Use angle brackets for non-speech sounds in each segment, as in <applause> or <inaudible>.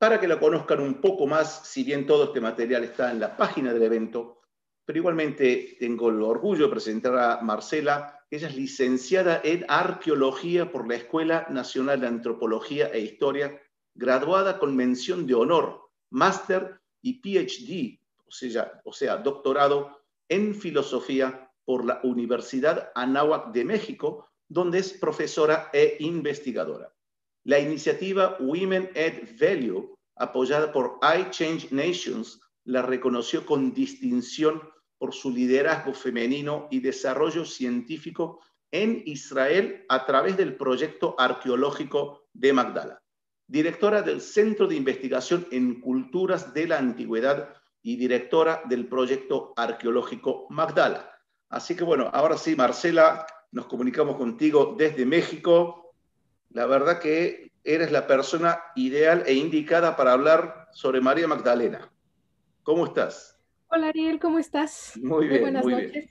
para que la conozcan un poco más, si bien todo este material está en la página del evento, pero igualmente tengo el orgullo de presentar a Marcela, ella es licenciada en arqueología por la Escuela Nacional de Antropología e Historia, graduada con mención de honor, máster y PhD, o sea, o sea, doctorado en filosofía por la Universidad Anáhuac de México, donde es profesora e investigadora. La iniciativa Women Add Value, apoyada por iChange Nations, la reconoció con distinción por su liderazgo femenino y desarrollo científico en Israel a través del proyecto arqueológico de Magdala. Directora del Centro de Investigación en Culturas de la Antigüedad y directora del proyecto arqueológico Magdala. Así que bueno, ahora sí, Marcela, nos comunicamos contigo desde México la verdad que eres la persona ideal e indicada para hablar sobre María Magdalena. ¿Cómo estás? Hola Ariel, ¿cómo estás? Muy bien, buenas muy noches. bien.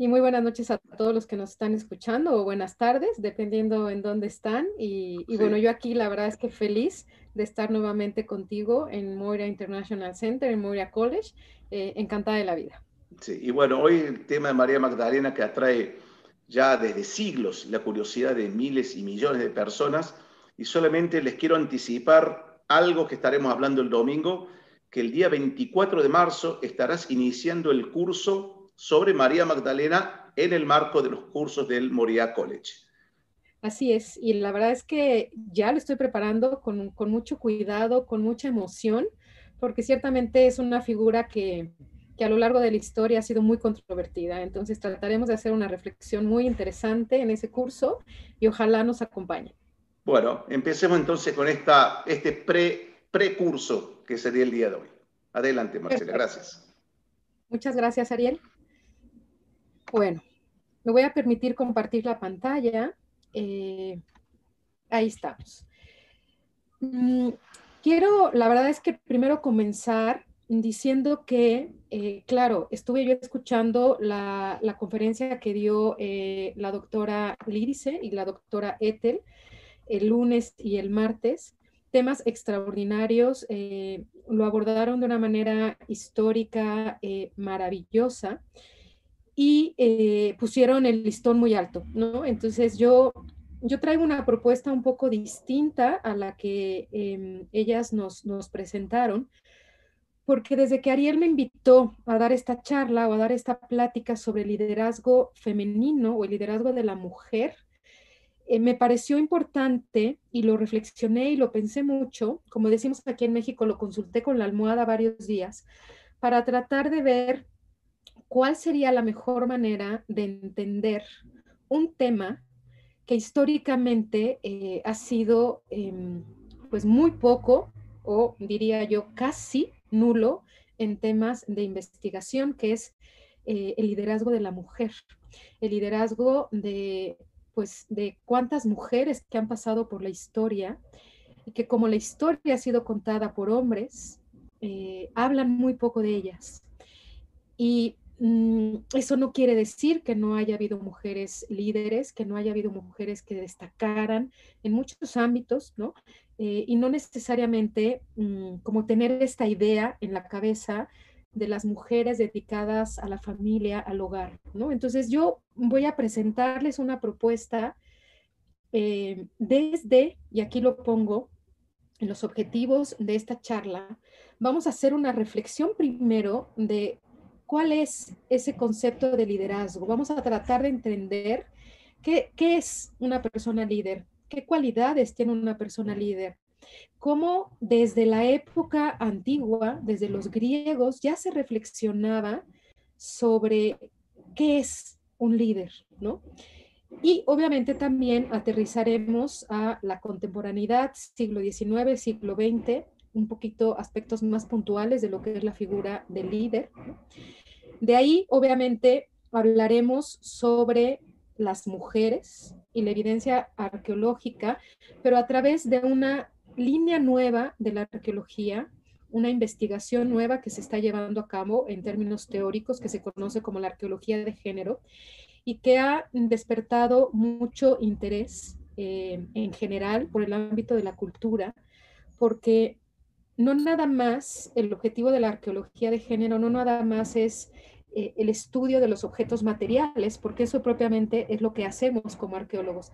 Y muy buenas noches a todos los que nos están escuchando o buenas tardes, dependiendo en dónde están. Y, y Sí. bueno, yo aquí la verdad es que feliz de estar nuevamente contigo en Moira International Center, en Moira College. Eh, encantada de la vida. Sí, y bueno, hoy el tema de María Magdalena que atrae ya desde siglos la curiosidad de miles y millones de personas y solamente les quiero anticipar algo que estaremos hablando el domingo, que el día 24 de marzo estarás iniciando el curso sobre María Magdalena en el marco de los cursos del Moriah College. Así es, y la verdad es que ya lo estoy preparando con, con mucho cuidado, con mucha emoción, porque ciertamente es una figura que, que a lo largo de la historia ha sido muy controvertida. Entonces trataremos de hacer una reflexión muy interesante en ese curso y ojalá nos acompañe. Bueno, empecemos entonces con esta, este pre, precurso que sería el día de hoy. Adelante, Marcela, gracias. Muchas gracias, Ariel. Bueno, me voy a permitir compartir la pantalla. Eh, ahí estamos. Mm, quiero, la verdad es que primero comenzar diciendo que, eh, claro, estuve yo escuchando la, la conferencia que dio eh, la doctora Lídice y la doctora Ethel el lunes y el martes, temas extraordinarios, eh, lo abordaron de una manera histórica maravillosa y pusieron el listón muy alto, ¿no? Entonces yo, yo traigo una propuesta un poco distinta a la que eh, ellas nos, nos presentaron, porque desde que Ariel me invitó a dar esta charla o a dar esta plática sobre liderazgo femenino o el liderazgo de la mujer, eh, me pareció importante y lo reflexioné y lo pensé mucho, como decimos aquí en México, lo consulté con la almohada varios días, para tratar de ver cuál sería la mejor manera de entender un tema que históricamente eh, ha sido eh, pues muy poco o diría yo casi nulo en temas de investigación, que es eh, el liderazgo de la mujer, el liderazgo de pues de cuántas mujeres que han pasado por la historia y que como la historia ha sido contada por hombres, eh, hablan muy poco de ellas. Y mm, eso no quiere decir que no haya habido mujeres líderes, que no haya habido mujeres que destacaran en muchos ámbitos, ¿no? Eh, y no necesariamente mm, como tener esta idea en la cabeza de las mujeres dedicadas a la familia, al hogar, ¿no? Entonces yo voy a presentarles una propuesta eh, desde, y aquí lo pongo, en los objetivos de esta charla, vamos a hacer una reflexión primero de cuál es ese concepto de liderazgo. Vamos a tratar de entender qué, qué es una persona líder, qué cualidades tiene una persona líder, cómo desde la época antigua, desde los griegos, ya se reflexionaba sobre qué es un líder, ¿no? Y obviamente también aterrizaremos a la contemporaneidad, siglo XIX, siglo XX, un poquito aspectos más puntuales de lo que es la figura del líder. De ahí, obviamente, hablaremos sobre las mujeres y la evidencia arqueológica, pero a través de una línea nueva de la arqueología, una investigación nueva que se está llevando a cabo en términos teóricos, que se conoce como la arqueología de género, y que ha despertado mucho interés eh, en general por el ámbito de la cultura, porque no nada más, el objetivo de la arqueología de género no nada más es eh, el estudio de los objetos materiales, porque eso propiamente es lo que hacemos como arqueólogos.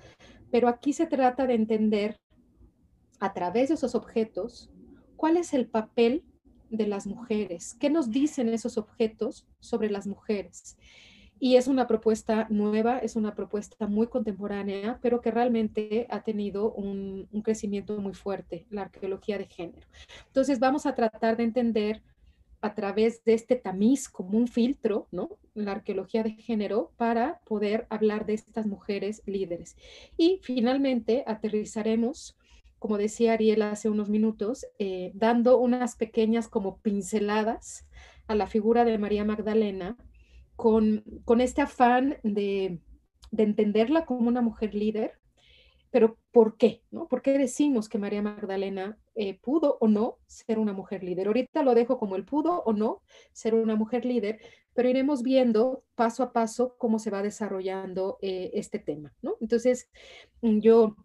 Pero aquí se trata de entender a través de esos objetos cuál es el papel de las mujeres, qué nos dicen esos objetos sobre las mujeres. Y es una propuesta nueva, es una propuesta muy contemporánea, pero que realmente ha tenido un, un, crecimiento muy fuerte, la arqueología de género. Entonces vamos a tratar de entender a través de este tamiz como un filtro, ¿no? La arqueología de género para poder hablar de estas mujeres líderes. Y finalmente aterrizaremos, como decía Ariel hace unos minutos, eh, dando unas pequeñas como pinceladas a la figura de María Magdalena con, con este afán de, de entenderla como una mujer líder, pero ¿por qué? ¿no? ¿Por qué decimos que María Magdalena eh, pudo o no ser una mujer líder? Ahorita lo dejo como el pudo o no ser una mujer líder, pero iremos viendo paso a paso cómo se va desarrollando eh, este tema. ¿no? Entonces, mm, yo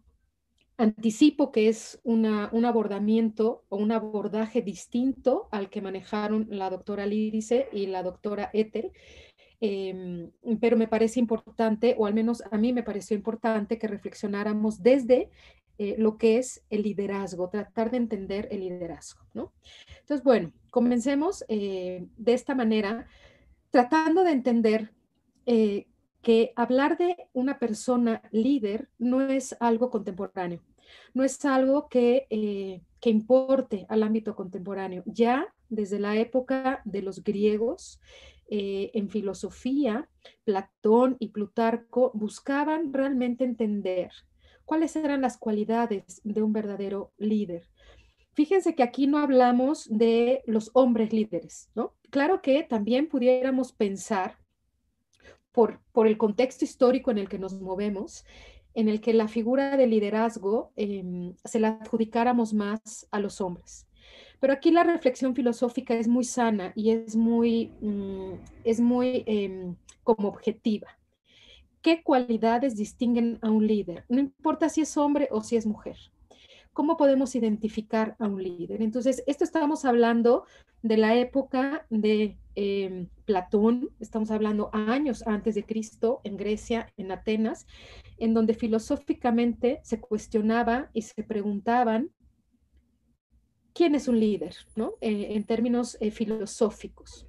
anticipo que es un abordamiento o un abordaje distinto al que manejaron la doctora Lídice y la doctora Éter, Em, pero me parece importante, o al menos a mí me pareció importante que reflexionáramos desde eh, lo que es el liderazgo, tratar de entender el liderazgo, ¿no? Entonces, bueno, comencemos eh, de esta manera, tratando de entender eh, que hablar de una persona líder no es algo contemporáneo, no es algo que, que importe al ámbito contemporáneo. Ya desde la época de los griegos, en filosofía, Platón y Plutarco buscaban realmente entender cuáles eran las cualidades de un verdadero líder. Fíjense que aquí no hablamos de los hombres líderes, ¿no? Claro que también pudiéramos pensar, por, por el contexto histórico en el que nos movemos, en el que la figura de liderazgo em, se la adjudicáramos más a los hombres. Pero aquí la reflexión filosófica es muy sana y es muy, mm, es muy em, como objetiva. ¿Qué cualidades distinguen a un líder? No importa si es hombre o si es mujer. ¿Cómo podemos identificar a un líder? Entonces, esto estamos hablando de la época de em, Platón, estamos hablando años antes de Cristo, en Grecia, en Atenas, en donde filosóficamente se cuestionaba y se preguntaban quién es un líder, ¿no? Eh, en términos eh, filosóficos.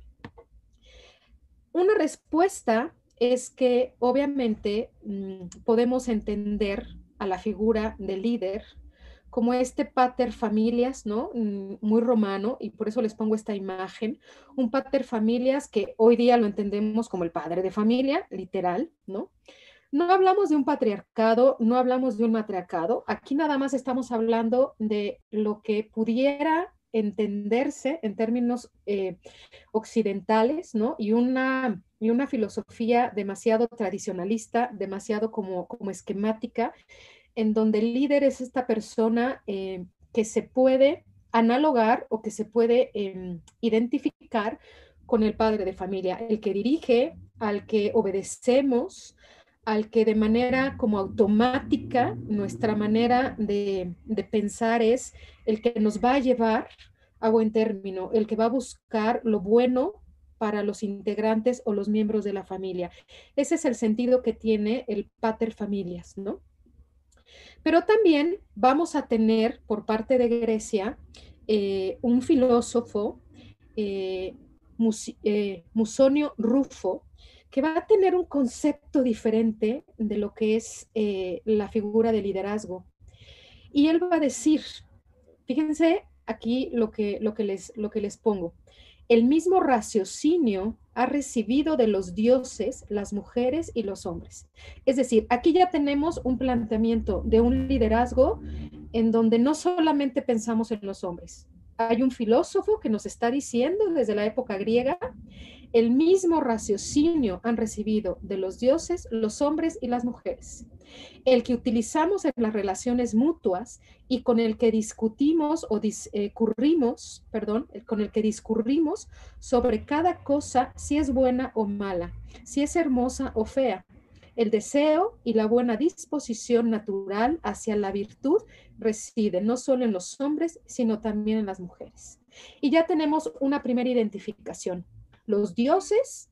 Una respuesta es que obviamente mm, podemos entender a la figura del líder como este pater familias, ¿no? Mm, muy romano, y por eso les pongo esta imagen, un pater familias que hoy día lo entendemos como el padre de familia, literal, ¿no? No hablamos de un patriarcado, no hablamos de un matriarcado. Aquí nada más estamos hablando de lo que pudiera entenderse en términos eh, occidentales, ¿no? Y una, y una filosofía demasiado tradicionalista, demasiado como, como esquemática, en donde el líder es esta persona eh, que se puede analogar o que se puede em, identificar con el padre de familia, el que dirige, al que obedecemos, al que de manera como automática nuestra manera de, pensar es el que nos va a llevar a buen término, el que va a buscar lo bueno para los integrantes o los miembros de la familia. Ese es el sentido que tiene el pater familias, ¿no? Pero también vamos a tener por parte de Grecia eh, un filósofo, eh, eh, Musonio Rufo, que va a tener un concepto diferente de lo que es eh, la figura de liderazgo. Y él va a decir, fíjense aquí lo que, lo que, les, lo que les pongo, el mismo raciocinio ha recibido de los dioses las mujeres y los hombres. Es decir, aquí ya tenemos un planteamiento de un liderazgo en donde no solamente pensamos en los hombres. Hay un filósofo que nos está diciendo desde la época griega el mismo raciocinio han recibido de los dioses, los hombres y las mujeres, el que utilizamos en las relaciones mutuas y con el que discutimos o discurrimos, perdón, con el que discurrimos sobre cada cosa si es buena o mala, si es hermosa o fea, el deseo y la buena disposición natural hacia la virtud reside no solo en los hombres, sino también en las mujeres. Y ya tenemos una primera identificación. Los dioses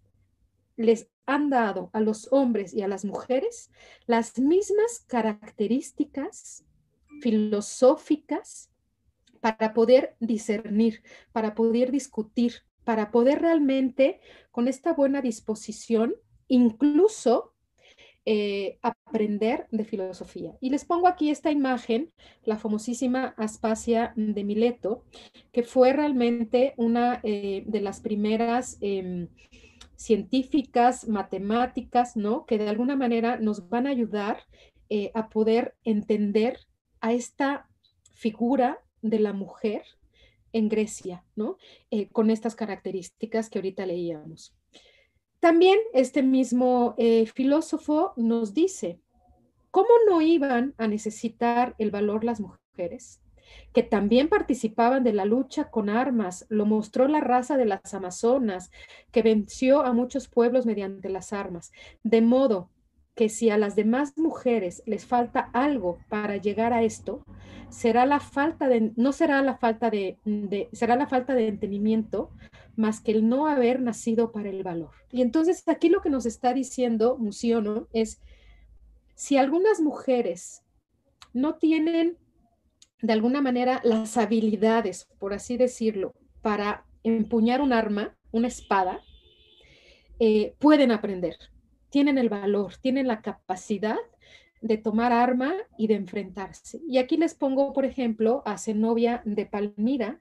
les han dado a los hombres y a las mujeres las mismas características filosóficas para poder discernir, para poder discutir, para poder realmente, con esta buena disposición, incluso eh, aprender de filosofía. Y les pongo aquí esta imagen, la famosísima Aspasia de Mileto, que fue realmente una eh, de las primeras em, científicas, matemáticas, ¿no? Que de alguna manera nos van a ayudar eh, a poder entender a esta figura de la mujer en Grecia, ¿no? con estas características que ahorita leíamos. También este mismo eh, filósofo nos dice, ¿cómo no iban a necesitar el valor las mujeres? Que también participaban de la lucha con armas, lo mostró la raza de las Amazonas, que venció a muchos pueblos mediante las armas, de modo que si a las demás mujeres les falta algo para llegar a esto, será la falta de, no será la falta de, de, será la falta de entendimiento más que el no haber nacido para el valor. Y entonces aquí lo que nos está diciendo Musiono es, si algunas mujeres no tienen de alguna manera las habilidades, por así decirlo, para empuñar un arma, una espada, eh, pueden aprender, tienen el valor, tienen la capacidad de tomar arma y de enfrentarse. Y aquí les pongo, por ejemplo, a Zenobia de Palmira,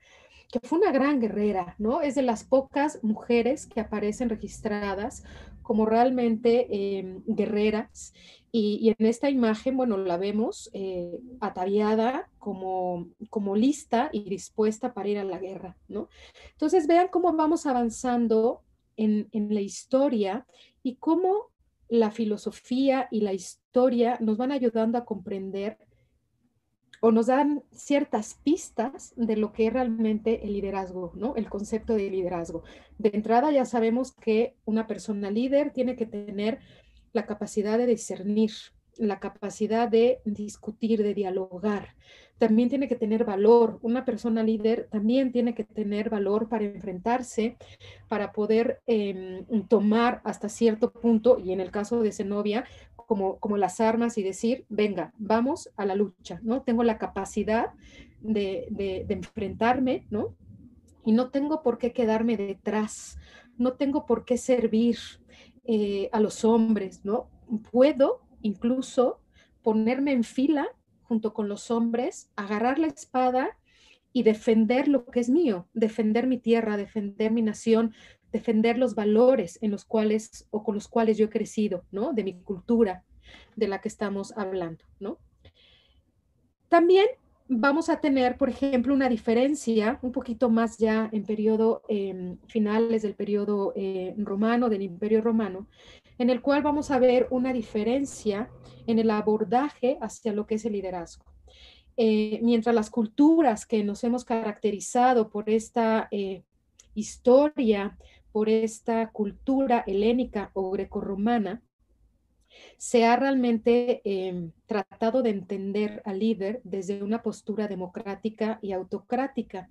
que fue una gran guerrera, ¿no? Es de las pocas mujeres que aparecen registradas como realmente em, guerreras. Y, en esta imagen, bueno, la vemos eh, ataviada como, como lista y dispuesta para ir a la guerra, ¿no? Entonces, vean cómo vamos avanzando en, en la historia y cómo la filosofía y la historia nos van ayudando a comprender o nos dan ciertas pistas de lo que es realmente el liderazgo, ¿no? El concepto de liderazgo. De entrada ya sabemos que una persona líder tiene que tener la capacidad de discernir, la capacidad de discutir, de dialogar. También tiene que tener valor. Una persona líder también tiene que tener valor para enfrentarse, para poder em, tomar hasta cierto punto, y en el caso de Zenobia, como, como las armas y decir, venga, vamos a la lucha, ¿no? Tengo la capacidad de, de, enfrentarme, ¿no? Y no tengo por qué quedarme detrás, no tengo por qué servir, eh, a los hombres, ¿no? Puedo incluso ponerme en fila junto con los hombres, agarrar la espada y defender lo que es mío, defender mi tierra, defender mi nación, defender los valores en los cuales o con los cuales yo he crecido, ¿no? De mi cultura de la que estamos hablando, ¿no? También vamos a tener, por ejemplo, una diferencia un poquito más ya en periodo em, finales del periodo eh, romano, del imperio romano, en el cual vamos a ver una diferencia en el abordaje hacia lo que es el liderazgo. Eh, mientras las culturas que nos hemos caracterizado por esta eh, historia, por esta cultura helénica o grecorromana, se ha realmente em, tratado de entender al líder desde una postura democrática y autocrática.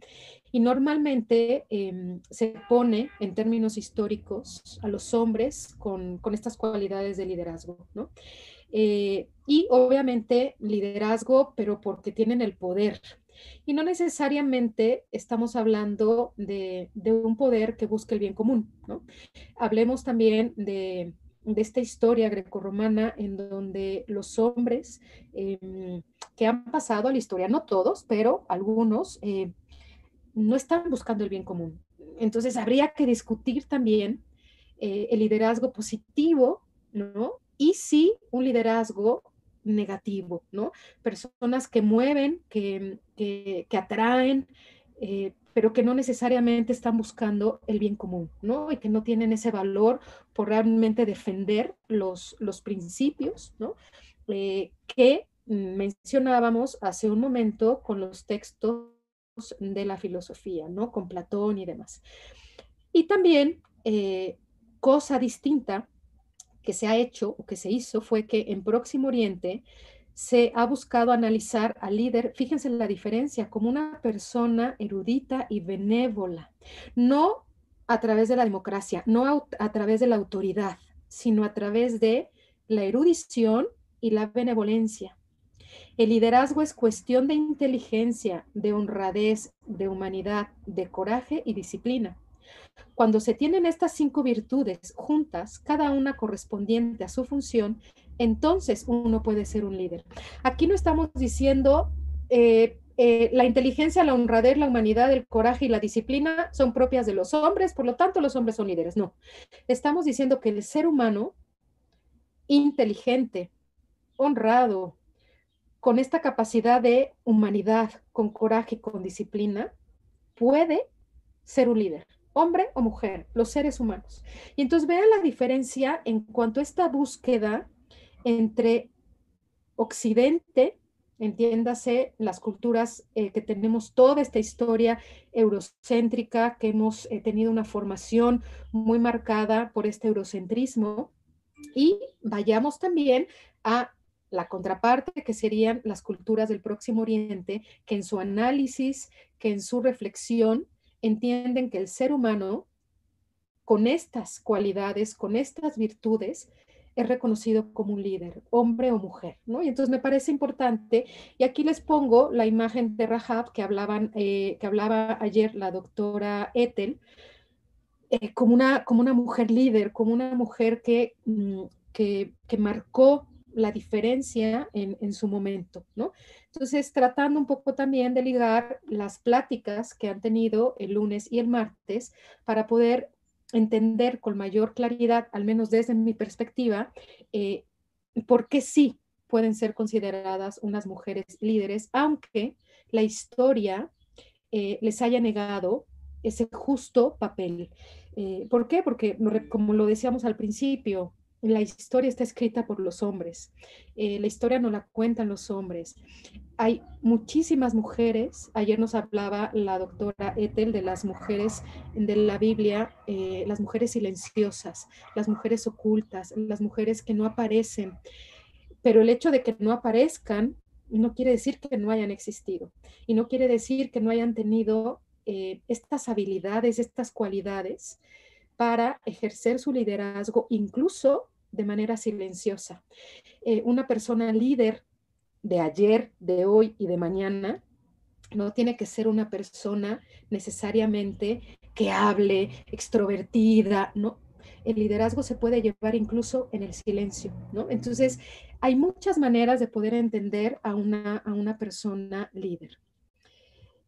Y normalmente em, se pone en términos históricos a los hombres con, estas cualidades de liderazgo, ¿no? Eh, y obviamente liderazgo, pero porque tienen el poder, y no necesariamente estamos hablando de, de, un poder que busque el bien común, ¿no? Hablemos también de de esta historia grecorromana en donde los hombres em, que han pasado a la historia, no todos, pero algunos, eh, no están buscando el bien común. Entonces habría que discutir también eh, el liderazgo positivo, ¿no? Y sí un liderazgo negativo, ¿no? Personas que mueven, que, que, que atraen, eh, pero que no necesariamente están buscando el bien común, ¿no? Y que no tienen ese valor por realmente defender los, los principios, ¿no? Eh, que mencionábamos hace un momento con los textos de la filosofía, ¿no? Con Platón y demás. Y también, eh, cosa distinta que se ha hecho o que se hizo fue que en Próximo Oriente se ha buscado analizar al líder, fíjense la diferencia, como una persona erudita y benévola, no a través de la democracia, no a, través de la autoridad, sino a través de la erudición y la benevolencia. El liderazgo es cuestión de inteligencia, de honradez, de humanidad, de coraje y disciplina. Cuando se tienen estas cinco virtudes juntas, cada una correspondiente a su función, entonces uno puede ser un líder. Aquí no estamos diciendo eh, eh, la inteligencia, la honradez, la humanidad, el coraje y la disciplina son propias de los hombres, por lo tanto los hombres son líderes. No, estamos diciendo que el ser humano inteligente, honrado, con esta capacidad de humanidad, con coraje, con disciplina, puede ser un líder hombre o mujer, los seres humanos. Y entonces vean la diferencia en cuanto a esta búsqueda entre Occidente, entiéndase las culturas eh, que tenemos toda esta historia eurocéntrica, que hemos eh, tenido una formación muy marcada por este eurocentrismo, y vayamos también a la contraparte, que serían las culturas del Próximo Oriente, que en su análisis, que en su reflexión, entienden que el ser humano, con estas cualidades, con estas virtudes, es reconocido como un líder, hombre o mujer, ¿no? Y entonces me parece importante, y aquí les pongo la imagen de Rahab que, hablaban, eh, que hablaba ayer la doctora Ethel, eh, como, una, como una mujer líder, como una mujer que, mm, que, que marcó la diferencia en, en, su momento, ¿no? Entonces, tratando un poco también de ligar las pláticas que han tenido el lunes y el martes para poder entender con mayor claridad, al menos desde mi perspectiva, eh, por qué sí pueden ser consideradas unas mujeres líderes, aunque la historia eh, les haya negado ese justo papel. Eh, ¿Por qué? Porque, como lo decíamos al principio, la historia está escrita por los hombres, la historia no la cuentan los hombres. Hay muchísimas mujeres, ayer nos hablaba la doctora Ethel de las mujeres de la Biblia, eh, las mujeres silenciosas, las mujeres ocultas, las mujeres que no aparecen, pero el hecho de que no aparezcan no quiere decir que no hayan existido y no quiere decir que no hayan tenido eh, estas habilidades, estas cualidades para ejercer su liderazgo incluso de manera silenciosa. Eh, una persona líder de ayer, de hoy y de mañana, no tiene que ser una persona necesariamente que hable, extrovertida, ¿no? El liderazgo se puede llevar incluso en el silencio, ¿no? Entonces, hay muchas maneras de poder entender a una, a una persona líder.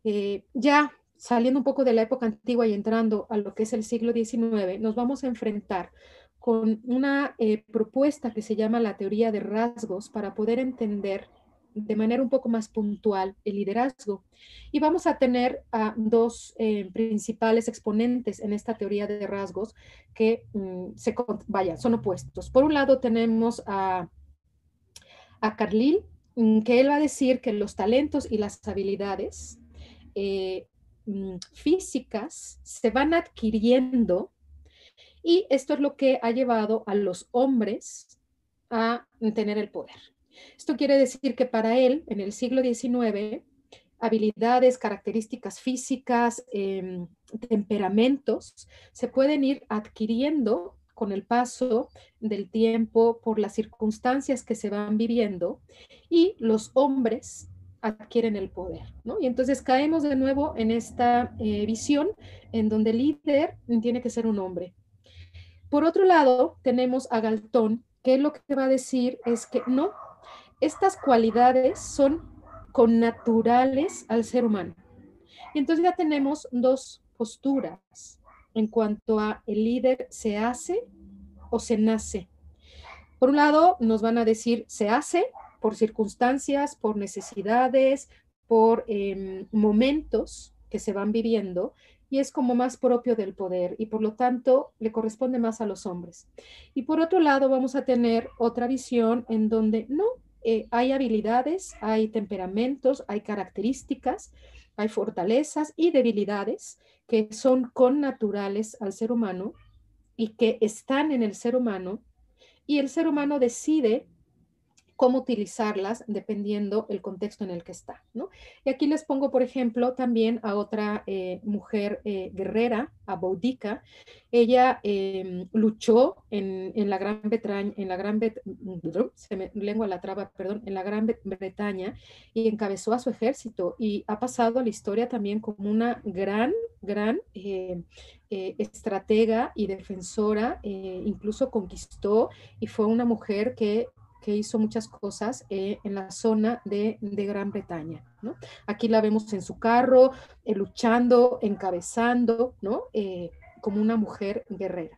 Eh, ya saliendo un poco de la época antigua y entrando a lo que es el siglo XIX, nos vamos a enfrentar con una eh, propuesta que se llama la teoría de rasgos para poder entender de manera un poco más puntual el liderazgo. Y vamos a tener a dos eh, principales exponentes en esta teoría de rasgos que mm, se, vaya, son opuestos. Por un lado tenemos a, a Carlil, mm, que él va a decir que los talentos y las habilidades eh, físicas se van adquiriendo y esto es lo que ha llevado a los hombres a tener el poder. Esto quiere decir que para él, en el siglo XIX, habilidades, características físicas, em, temperamentos, se pueden ir adquiriendo con el paso del tiempo, por las circunstancias que se van viviendo, y los hombres adquieren el poder, ¿no? Y entonces caemos de nuevo en esta eh, visión en donde el líder tiene que ser un hombre. Por otro lado, tenemos a Galtón, que lo que va a decir es que no, estas cualidades son connaturales al ser humano. Y entonces ya tenemos dos posturas en cuanto a el líder se hace o se nace. Por un lado, nos van a decir se hace por circunstancias, por necesidades, por em, momentos que se van viviendo y es como más propio del poder y por lo tanto le corresponde más a los hombres. Y por otro lado, vamos a tener otra visión en donde no, eh, hay habilidades, hay temperamentos, hay características, hay fortalezas y debilidades que son connaturales al ser humano y que están en el ser humano y el ser humano decide cómo utilizarlas dependiendo el contexto en el que está. ¿no? Y aquí les pongo, por ejemplo, también a otra eh, mujer eh, guerrera, a Boudica. Ella em, luchó en, la Gran Bretaña, en la Gran se me, lengua la traba, perdón, en la Gran Bretaña y encabezó a su ejército y ha pasado a la historia también como una gran, gran eh, estratega y defensora, incluso conquistó y fue una mujer que que hizo muchas cosas eh, en la zona de, Gran Bretaña. ¿no? Aquí la vemos en su carro, eh, luchando, encabezando, ¿no? Eh, como una mujer guerrera.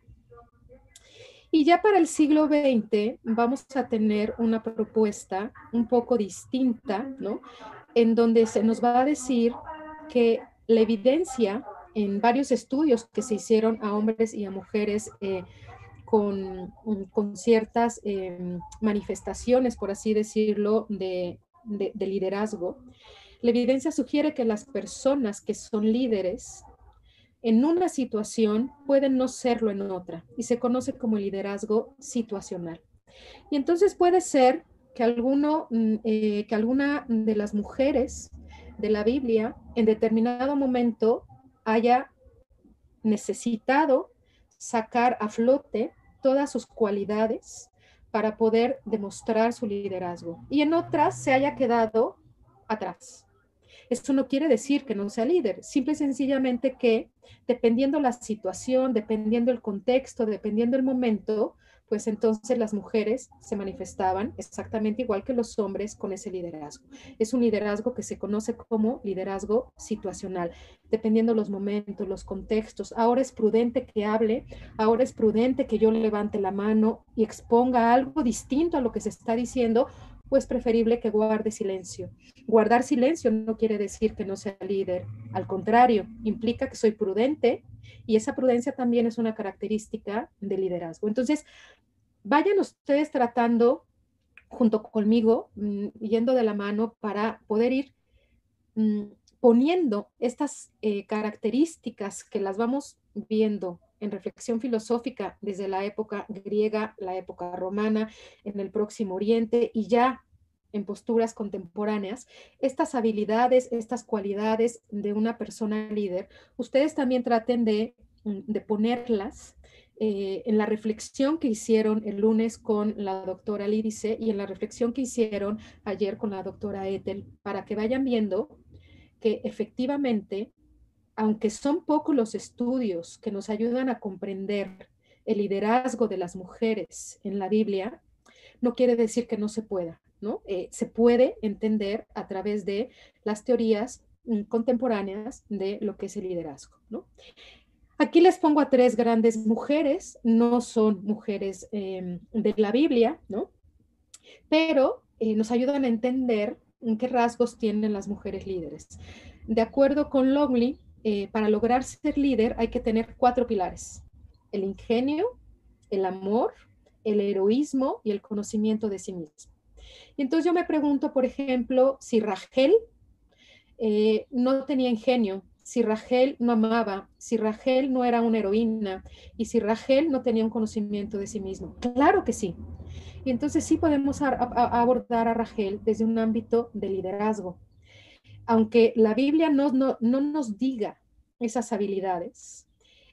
Y ya para el siglo XX vamos a tener una propuesta un poco distinta, ¿no? En donde se nos va a decir que la evidencia en varios estudios que se hicieron a hombres y a mujeres con, ciertas em, manifestaciones, por así decirlo, de, liderazgo, la evidencia sugiere que las personas que son líderes en una situación pueden no serlo en otra y se conoce como liderazgo situacional. Y entonces puede ser que, alguno, mm, eh, que alguna de las mujeres de la Biblia en determinado momento haya necesitado sacar a flote todas sus cualidades para poder demostrar su liderazgo y en otras se haya quedado atrás. Esto no quiere decir que no sea líder, simple y sencillamente que dependiendo la situación, dependiendo el contexto, dependiendo el momento, pues entonces las mujeres se manifestaban exactamente igual que los hombres con ese liderazgo. Es un liderazgo que se conoce como liderazgo situacional, dependiendo los momentos, los contextos. Ahora es prudente que hable, ahora es prudente que yo levante la mano y exponga algo distinto a lo que se está diciendo, pues preferible que guarde silencio. Guardar silencio no quiere decir que no sea líder, al contrario, implica que soy prudente y esa prudencia también es una característica de liderazgo. Entonces, vayan ustedes tratando junto conmigo, mm, yendo de la mano para poder ir mm, poniendo estas eh, características que las vamos viendo en reflexión filosófica desde la época griega, la época romana, en el próximo oriente y ya en posturas contemporáneas, estas habilidades, estas cualidades de una persona líder, ustedes también traten de, mm, de ponerlas eh, en la reflexión que hicieron el lunes con la doctora Lídice y en la reflexión que hicieron ayer con la doctora Ethel, para que vayan viendo que efectivamente, aunque son pocos los estudios que nos ayudan a comprender el liderazgo de las mujeres en la Biblia, no quiere decir que no se pueda, ¿no? Eh, se puede entender a través de las teorías mm, contemporáneas de lo que es el liderazgo, ¿no? Aquí les pongo a tres grandes mujeres, no son mujeres em, de la Biblia, ¿no? Pero eh, nos ayudan a entender qué rasgos tienen las mujeres líderes. De acuerdo con Longley, eh, para lograr ser líder hay que tener cuatro pilares. El ingenio, el amor, el heroísmo y el conocimiento de sí mismo. Y entonces yo me pregunto, por ejemplo, si Rachel eh, no tenía ingenio, si Rachel no amaba, si Rachel no era una heroína y si Rachel no tenía un conocimiento de sí mismo. Claro que sí. Y entonces sí podemos abordar a Rachel desde un ámbito de liderazgo. Aunque la Biblia no, no, nos diga esas habilidades,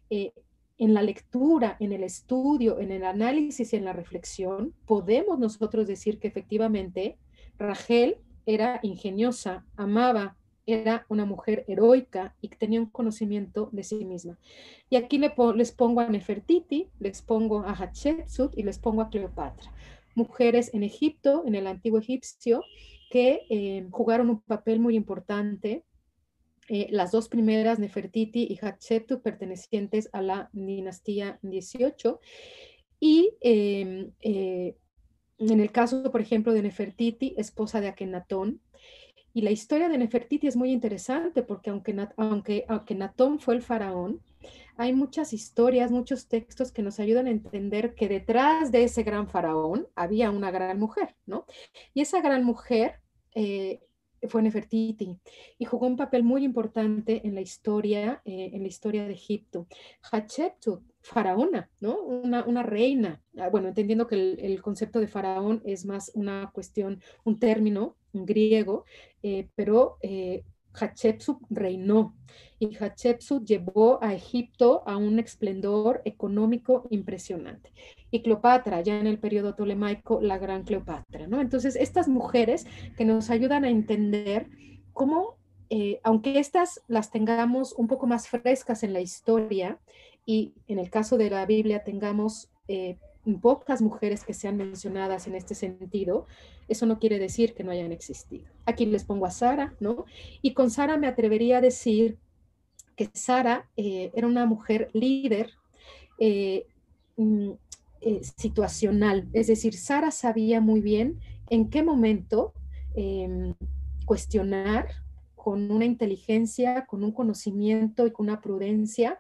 eh, en la lectura, en el estudio, en el análisis y en la reflexión, podemos nosotros decir que efectivamente Rachel era ingeniosa, amaba, era una mujer heroica y tenía un conocimiento de sí misma. Y aquí les pongo a Nefertiti, les pongo a Hatshepsut y les pongo a Cleopatra. Mujeres en Egipto, en el antiguo egipcio, que eh, jugaron un papel muy importante. Eh, las dos primeras, Nefertiti y Hatshepsut, pertenecientes a la dinastía 18. Y em, eh, en el caso, por ejemplo, de Nefertiti, esposa de Akenatón, y la historia de Nefertiti es muy interesante porque aunque, aunque, aunque Natón fue el faraón, hay muchas historias, muchos textos que nos ayudan a entender que detrás de ese gran faraón había una gran mujer, ¿no? Y esa gran mujer eh, fue Nefertiti y jugó un papel muy importante en la historia, eh, en la historia de Egipto. Hatshepsut, faraona, ¿no? Una, reina. Ah, bueno, entendiendo que el, concepto de faraón es más una cuestión, un término griego, eh, pero eh, Hatshepsut reinó y Hatshepsut llevó a Egipto a un esplendor económico impresionante. Y Cleopatra, ya en el periodo tolemaico, la gran Cleopatra, ¿no? Entonces, estas mujeres que nos ayudan a entender cómo, eh, aunque estas las tengamos un poco más frescas en la historia, y en el caso de la Biblia tengamos eh, pocas mujeres que sean mencionadas en este sentido, eso no quiere decir que no hayan existido. Aquí les pongo a Sara, ¿no? Y con Sara me atrevería a decir que Sara eh, era una mujer líder eh, mm, eh, situacional, es decir, Sara sabía muy bien en qué momento em, cuestionar con una inteligencia, con un conocimiento y con una prudencia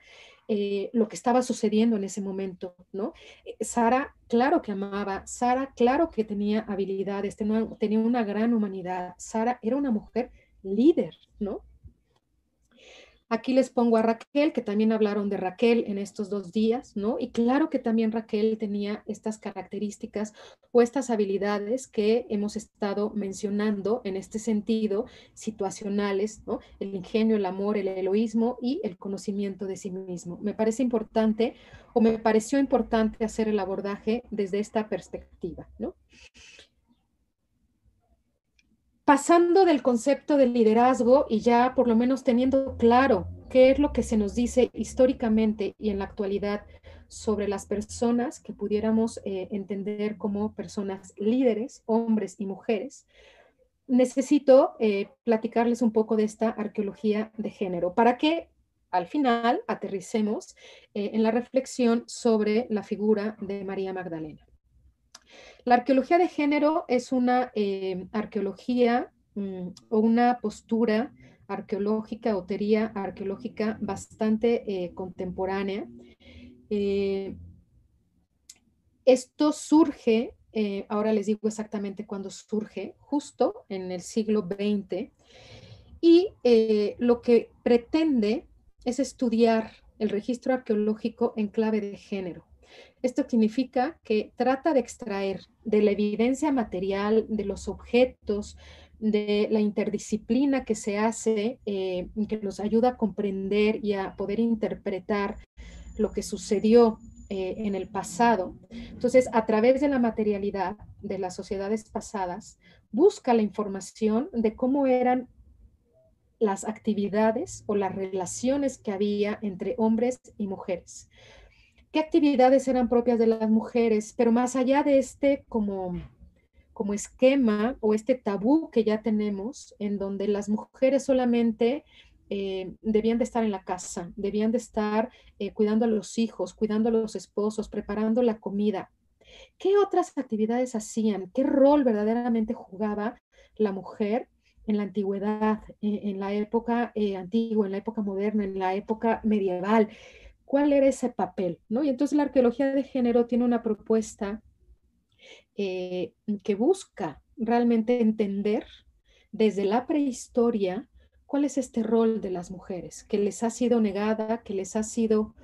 eh, lo que estaba sucediendo en ese momento, ¿no? Eh, Sara, claro que amaba, Sara, claro que tenía habilidades, tenía una gran humanidad, Sara era una mujer líder, ¿no? Aquí les pongo a Raquel, que también hablaron de Raquel en estos dos días, ¿no? Y claro que también Raquel tenía estas características o estas habilidades que hemos estado mencionando en este sentido, situacionales, ¿no? El ingenio, el amor, el egoísmo y el conocimiento de sí mismo. Me parece importante o me pareció importante hacer el abordaje desde esta perspectiva, ¿no? Pasando del concepto de liderazgo y ya por lo menos teniendo claro qué es lo que se nos dice históricamente y en la actualidad sobre las personas que pudiéramos eh, entender como personas líderes, hombres y mujeres, necesito eh, platicarles un poco de esta arqueología de género para que al final aterricemos eh, en la reflexión sobre la figura de María Magdalena. La arqueología de género es una eh, arqueología mm, o una postura arqueológica o teoría arqueológica bastante eh, contemporánea. Eh, esto surge, ahora les digo exactamente cuándo surge, justo en el siglo XX, y lo que pretende es estudiar el registro arqueológico en clave de género. Esto significa que trata de extraer de la evidencia material, de los objetos, de la interdisciplina que se hace, eh, que nos ayuda a comprender y a poder interpretar lo que sucedió eh, en el pasado. Entonces, a través de la materialidad de las sociedades pasadas, busca la información de cómo eran las actividades o las relaciones que había entre hombres y mujeres qué actividades eran propias de las mujeres, pero más allá de este como, como esquema o este tabú que ya tenemos, en donde las mujeres solamente eh, debían de estar en la casa, debían de estar eh, cuidando a los hijos, cuidando a los esposos, preparando la comida. ¿Qué otras actividades hacían? ¿Qué rol verdaderamente jugaba la mujer en la antigüedad, eh, en la época antigua, en la época moderna, en la época medieval? Cuál era ese papel, ¿no? Y entonces la arqueología de género tiene una propuesta eh, que busca realmente entender desde la prehistoria cuál es este rol de las mujeres, que les ha sido negada, que les ha sido,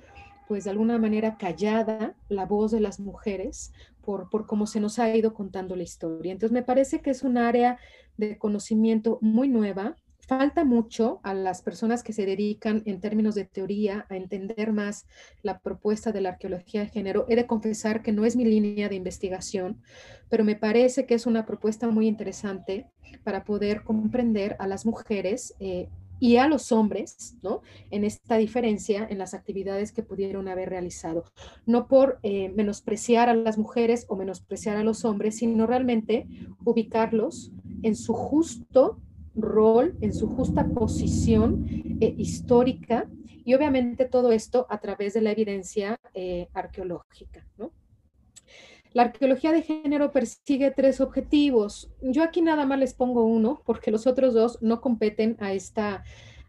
pues de alguna manera callada la voz de las mujeres por, por cómo se nos ha ido contando la historia. Entonces me parece que es un área de conocimiento muy nueva, falta mucho a las personas que se dedican en términos de teoría a entender más la propuesta de la arqueología de género. He de confesar que no es mi línea de investigación, pero me parece que es una propuesta muy interesante para poder comprender a las mujeres eh, y a los hombres, ¿no? En esta diferencia en las actividades que pudieron haber realizado. No por eh, menospreciar a las mujeres o menospreciar a los hombres, sino realmente ubicarlos en su justo rol, en su justa posición eh, histórica y obviamente todo esto a través de la evidencia eh, arqueológica. La arqueología de género persigue tres objetivos. Yo aquí nada más les pongo uno porque los otros dos no competen a esta,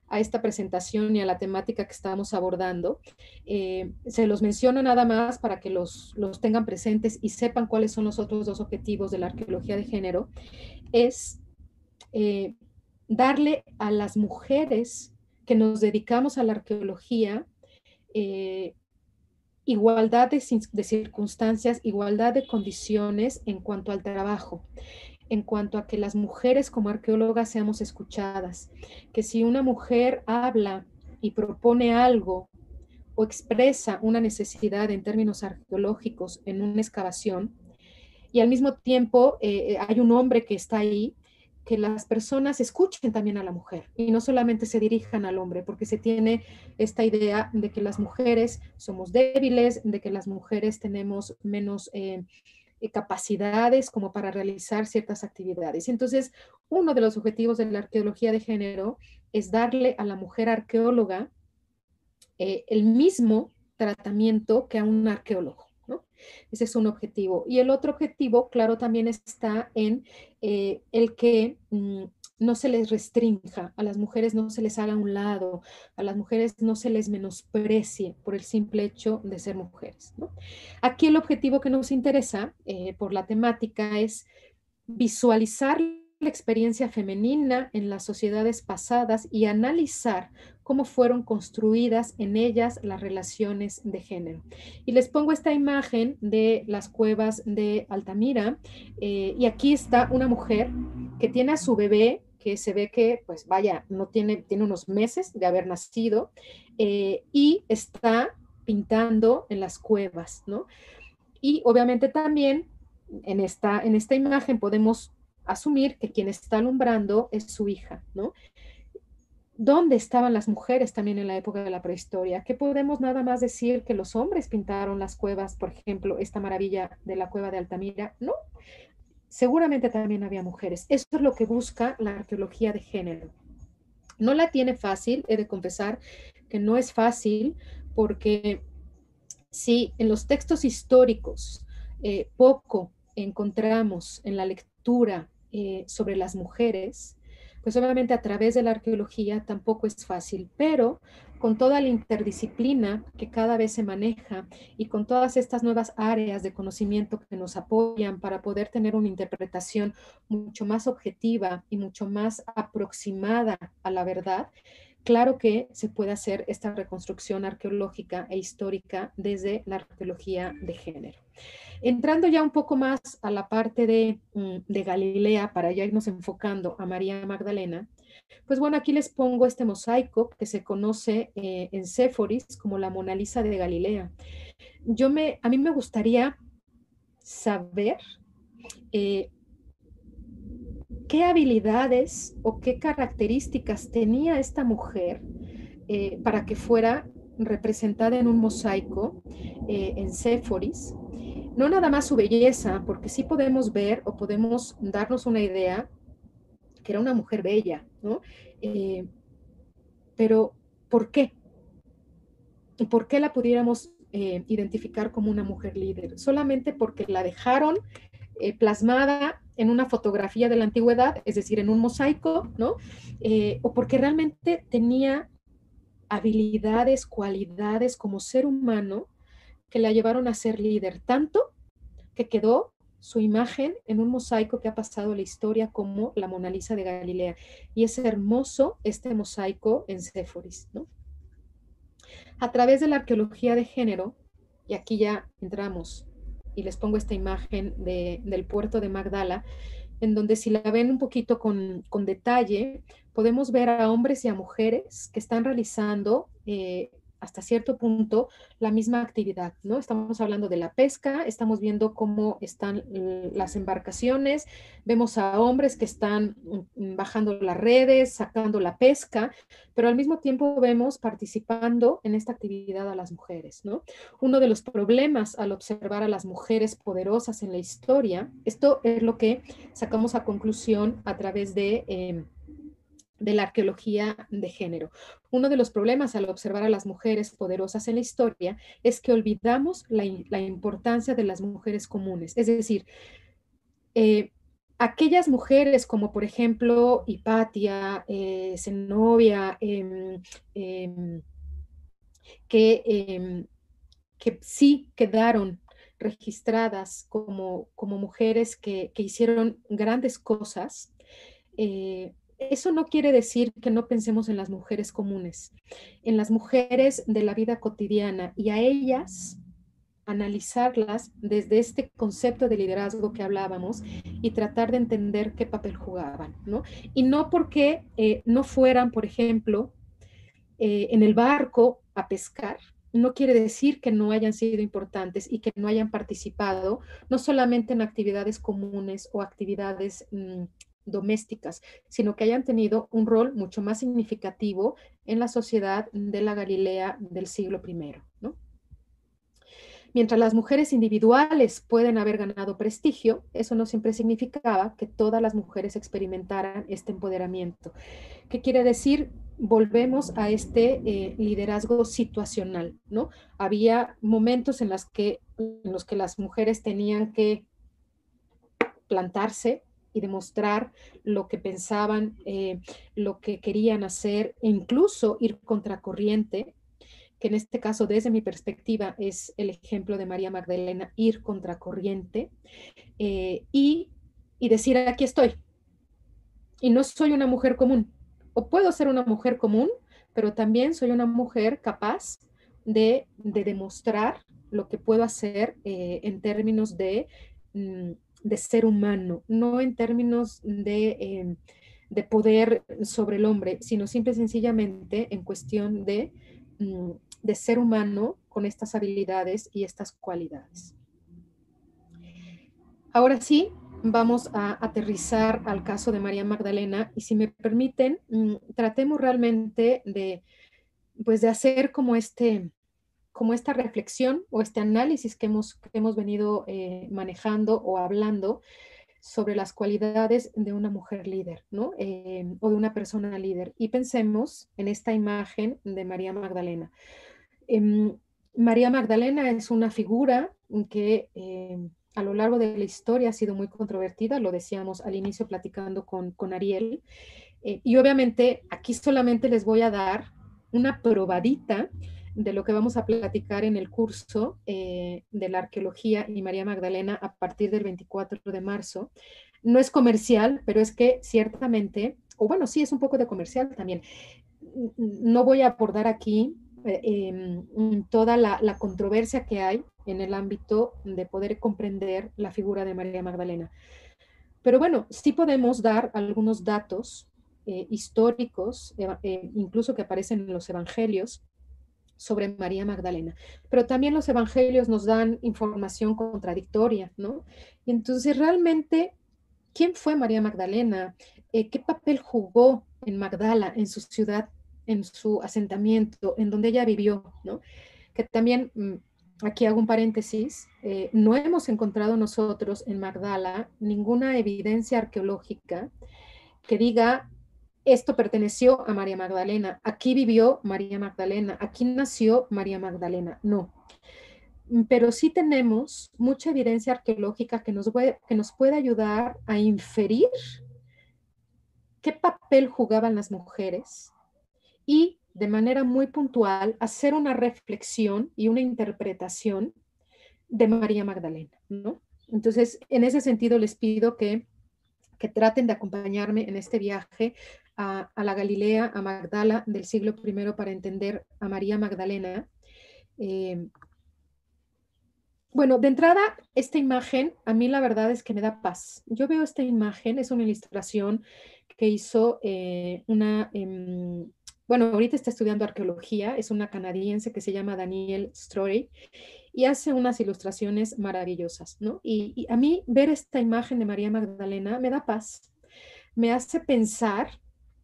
a esta presentación y a la temática que estamos abordando. Eh, se los menciono nada más para que los, los tengan presentes y sepan cuáles son los otros dos objetivos de la arqueología de género. Es darle a las mujeres que nos dedicamos a la arqueología eh, igualdad de, circunstancias, igualdad de condiciones en cuanto al trabajo, en cuanto a que las mujeres como arqueólogas seamos escuchadas, que si una mujer habla y propone algo o expresa una necesidad en términos arqueológicos en una excavación, y al mismo tiempo eh, eh, hay un hombre que está ahí, que las personas escuchen también a la mujer y no solamente se dirijan al hombre, porque se tiene esta idea de que las mujeres somos débiles, de que las mujeres tenemos menos eh, capacidades como para realizar ciertas actividades. Entonces, uno de los objetivos de la arqueología de género es darle a la mujer arqueóloga el mismo tratamiento que a un arqueólogo. Ese es un objetivo. Y el otro objetivo, claro, también está en eh, el que mm, no se les restrinja, a las mujeres no se les haga un lado, a las mujeres no se les menosprecie por el simple hecho de ser mujeres. Aquí el objetivo que nos interesa eh, por la temática es visualizar la experiencia femenina en las sociedades pasadas y analizar cómo fueron construidas en ellas las relaciones de género. Y les pongo esta imagen de las cuevas de Altamira eh, y aquí está una mujer que tiene a su bebé que se ve que, pues vaya, no tiene, tiene unos meses de haber nacido eh, y está pintando en las cuevas, ¿no? Y obviamente también en esta, en esta imagen podemos asumir que quien está alumbrando es su hija, ¿no? ¿Dónde estaban las mujeres también en la época de la prehistoria? ¿Qué podemos nada más decir que los hombres pintaron las cuevas, por ejemplo, esta maravilla de la cueva de Altamira? No, seguramente también había mujeres. Eso es lo que busca la arqueología de género. No la tiene fácil, he de confesar que no es fácil porque si en los textos históricos eh, poco encontramos en la lectura eh, sobre las mujeres, pues obviamente a través de la arqueología tampoco es fácil, pero con toda la interdisciplina que cada vez se maneja y con todas estas nuevas áreas de conocimiento que nos apoyan para poder tener una interpretación mucho más objetiva y mucho más aproximada a la verdad, claro que se puede hacer esta reconstrucción arqueológica e histórica desde la arqueología de género. Entrando ya un poco más a la parte de, mm, Galilea, para ya irnos enfocando a María Magdalena, pues bueno, aquí les pongo este mosaico que se conoce eh, en Séforis como la Mona Lisa de Galilea. Yo me, a mí me gustaría saber eh, qué habilidades o qué características tenía esta mujer eh, para que fuera representada en un mosaico eh, en Séforis. No nada más su belleza, porque sí podemos ver o podemos darnos una idea que era una mujer bella, ¿no? Eh, pero, ¿por qué? ¿Por qué la pudiéramos identificar como una mujer líder? Solamente porque la dejaron plasmada en una fotografía de la antigüedad, es decir, en un mosaico, ¿no? Eh, o porque realmente tenía habilidades, cualidades como ser humano que la llevaron a ser líder, tanto que quedó su imagen en un mosaico que ha pasado la historia como la Mona Lisa de Galilea. Y es hermoso este mosaico en Séforis, ¿no? A través de la arqueología de género, y aquí ya entramos y les pongo esta imagen del puerto de Magdala, en donde si la ven un poquito con, detalle, podemos ver a hombres y a mujeres que están realizando eh, hasta cierto punto la misma actividad, ¿no? Estamos hablando de la pesca, estamos viendo cómo están las embarcaciones, vemos a hombres que están mm, bajando las redes, sacando la pesca, pero al mismo tiempo vemos participando en esta actividad a las mujeres, ¿no? Uno de los problemas al observar a las mujeres poderosas en la historia, esto es lo que sacamos a conclusión a través de... Em, de la arqueología de género. Uno de los problemas al observar a las mujeres poderosas en la historia es que olvidamos la, importancia de las mujeres comunes. Es decir, eh, aquellas mujeres como por ejemplo Hipatia, eh, Zenobia, em, em, que, em, que sí quedaron registradas como, como mujeres que, que hicieron grandes cosas, eh, eso no quiere decir que no pensemos en las mujeres comunes, en las mujeres de la vida cotidiana y a ellas analizarlas desde este concepto de liderazgo que hablábamos y tratar de entender qué papel jugaban, ¿no? Y no porque eh, no fueran, por ejemplo, eh, en el barco a pescar, no quiere decir que no hayan sido importantes y que no hayan participado, no solamente en actividades comunes o actividades mm, domésticas, sino que hayan tenido un rol mucho más significativo en la sociedad de la Galilea del siglo I. Mientras las mujeres individuales pueden haber ganado prestigio, eso no siempre significaba que todas las mujeres experimentaran este empoderamiento. ¿Qué quiere decir? Volvemos a este eh, liderazgo situacional, ¿no? Había momentos en los que las mujeres tenían que plantarse y demostrar lo que pensaban, eh, lo que querían hacer, e incluso ir contracorriente que en este caso, desde mi perspectiva, es el ejemplo de María Magdalena, ir contracorriente eh, y, y decir, aquí estoy. Y no soy una mujer común. O puedo ser una mujer común, pero también soy una mujer capaz de, de demostrar lo que puedo hacer eh, en términos de, mm, de, ser humano, no en términos de, em, de, poder sobre el hombre, sino simple y sencillamente en cuestión de mm, de ser humano con estas habilidades y estas cualidades. Ahora sí, vamos a aterrizar al caso de María Magdalena y si me permiten, mm, tratemos realmente de, pues de hacer como este, como esta reflexión o este análisis que hemos, hemos venido eh, manejando o hablando sobre las cualidades de una mujer líder, ¿no? Eh, o de una persona líder. Y pensemos en esta imagen de María Magdalena. Em, María Magdalena es una figura que em, a lo largo de la historia ha sido muy controvertida, lo decíamos al inicio platicando con, con Ariel. Eh, y obviamente aquí solamente les voy a dar una probadita de lo que vamos a platicar en el curso eh, de la arqueología y María Magdalena a partir del 24 de marzo. No es comercial, pero es que ciertamente, o bueno, sí es un poco de comercial también. No voy a abordar aquí eh, em, toda la, controversia que hay en el ámbito de poder comprender la figura de María Magdalena. Pero bueno, sí podemos dar algunos datos eh, históricos, incluso que aparecen en los evangelios, sobre María Magdalena. Pero también los evangelios nos dan información contradictoria, ¿no? Y entonces realmente, ¿quién fue María Magdalena? ¿Qué papel jugó en Magdala, en su ciudad en su asentamiento, en donde ella vivió, ¿no? Que también, mm, aquí hago un paréntesis, eh, no hemos encontrado nosotros en Magdala ninguna evidencia arqueológica que diga esto perteneció a María Magdalena, aquí vivió María Magdalena, aquí nació María Magdalena, no. Pero sí tenemos mucha evidencia arqueológica que nos, puede, que nos puede ayudar a inferir qué papel jugaban las mujeres y de manera muy puntual hacer una reflexión y una interpretación de María Magdalena, ¿no? Entonces, en ese sentido les pido que, que traten de acompañarme en este viaje a, la Galilea, a Magdala del siglo I para entender a María Magdalena. Eh, bueno, de entrada, esta imagen a mí la verdad es que me da paz. Yo veo esta imagen, es una ilustración que hizo eh, una, em, bueno, ahorita está estudiando arqueología, es una canadiense que se llama Daniel Story y hace unas ilustraciones maravillosas, ¿no? Y, a mí ver esta imagen de María Magdalena me da paz, me hace pensar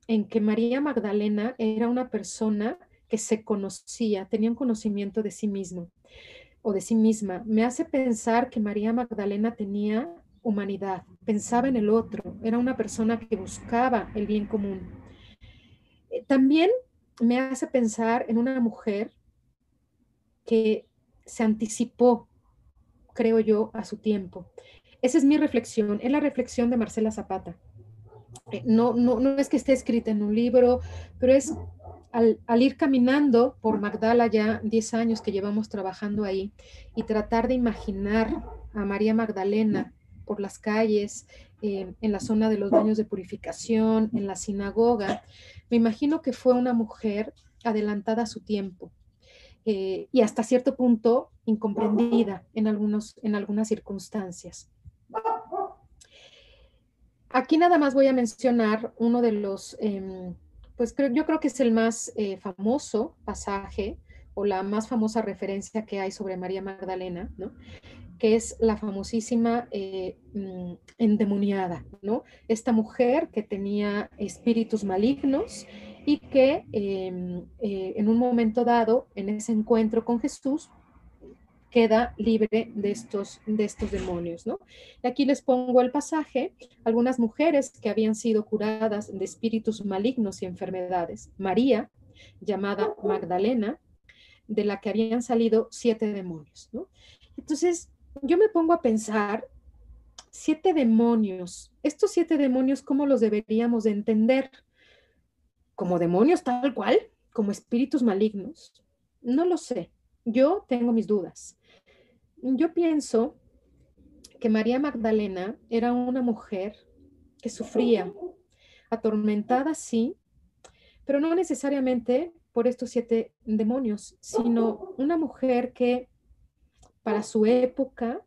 en que María Magdalena era una persona que se conocía, tenía un conocimiento de sí mismo o de sí misma. Me hace pensar que María Magdalena tenía humanidad, pensaba en el otro, era una persona que buscaba el bien común. Eh, también me hace pensar en una mujer que se anticipó, creo yo, a su tiempo. Esa es mi reflexión, es la reflexión de Marcela Zapata. Eh, no, no, no es que esté escrita en un libro, pero es al, ir caminando por Magdala ya 10 años que llevamos trabajando ahí y tratar de imaginar a María Magdalena por las calles, eh, en la zona de los baños de purificación, en la sinagoga, me imagino que fue una mujer adelantada a su tiempo eh, y hasta cierto punto incomprendida en, algunos, en algunas circunstancias. Aquí nada más voy a mencionar uno de los, em, pues yo creo que es el más eh, famoso pasaje o la más famosa referencia que hay sobre María Magdalena, ¿no? que es la famosísima eh, mm, endemoniada, ¿no? Esta mujer que tenía espíritus malignos y que em, eh, en un momento dado, en ese encuentro con Jesús, queda libre de estos, de estos demonios, ¿no? Y aquí les pongo el pasaje, algunas mujeres que habían sido curadas de espíritus malignos y enfermedades. María, llamada Magdalena, de la que habían salido siete demonios. Entonces, yo me pongo a pensar, siete demonios, estos siete demonios, ¿cómo los deberíamos de entender? ¿Como demonios tal cual? ¿Como espíritus malignos? No lo sé. Yo tengo mis dudas. Yo pienso que María Magdalena era una mujer que sufría, atormentada, sí, pero no necesariamente por estos siete demonios, sino una mujer que para su época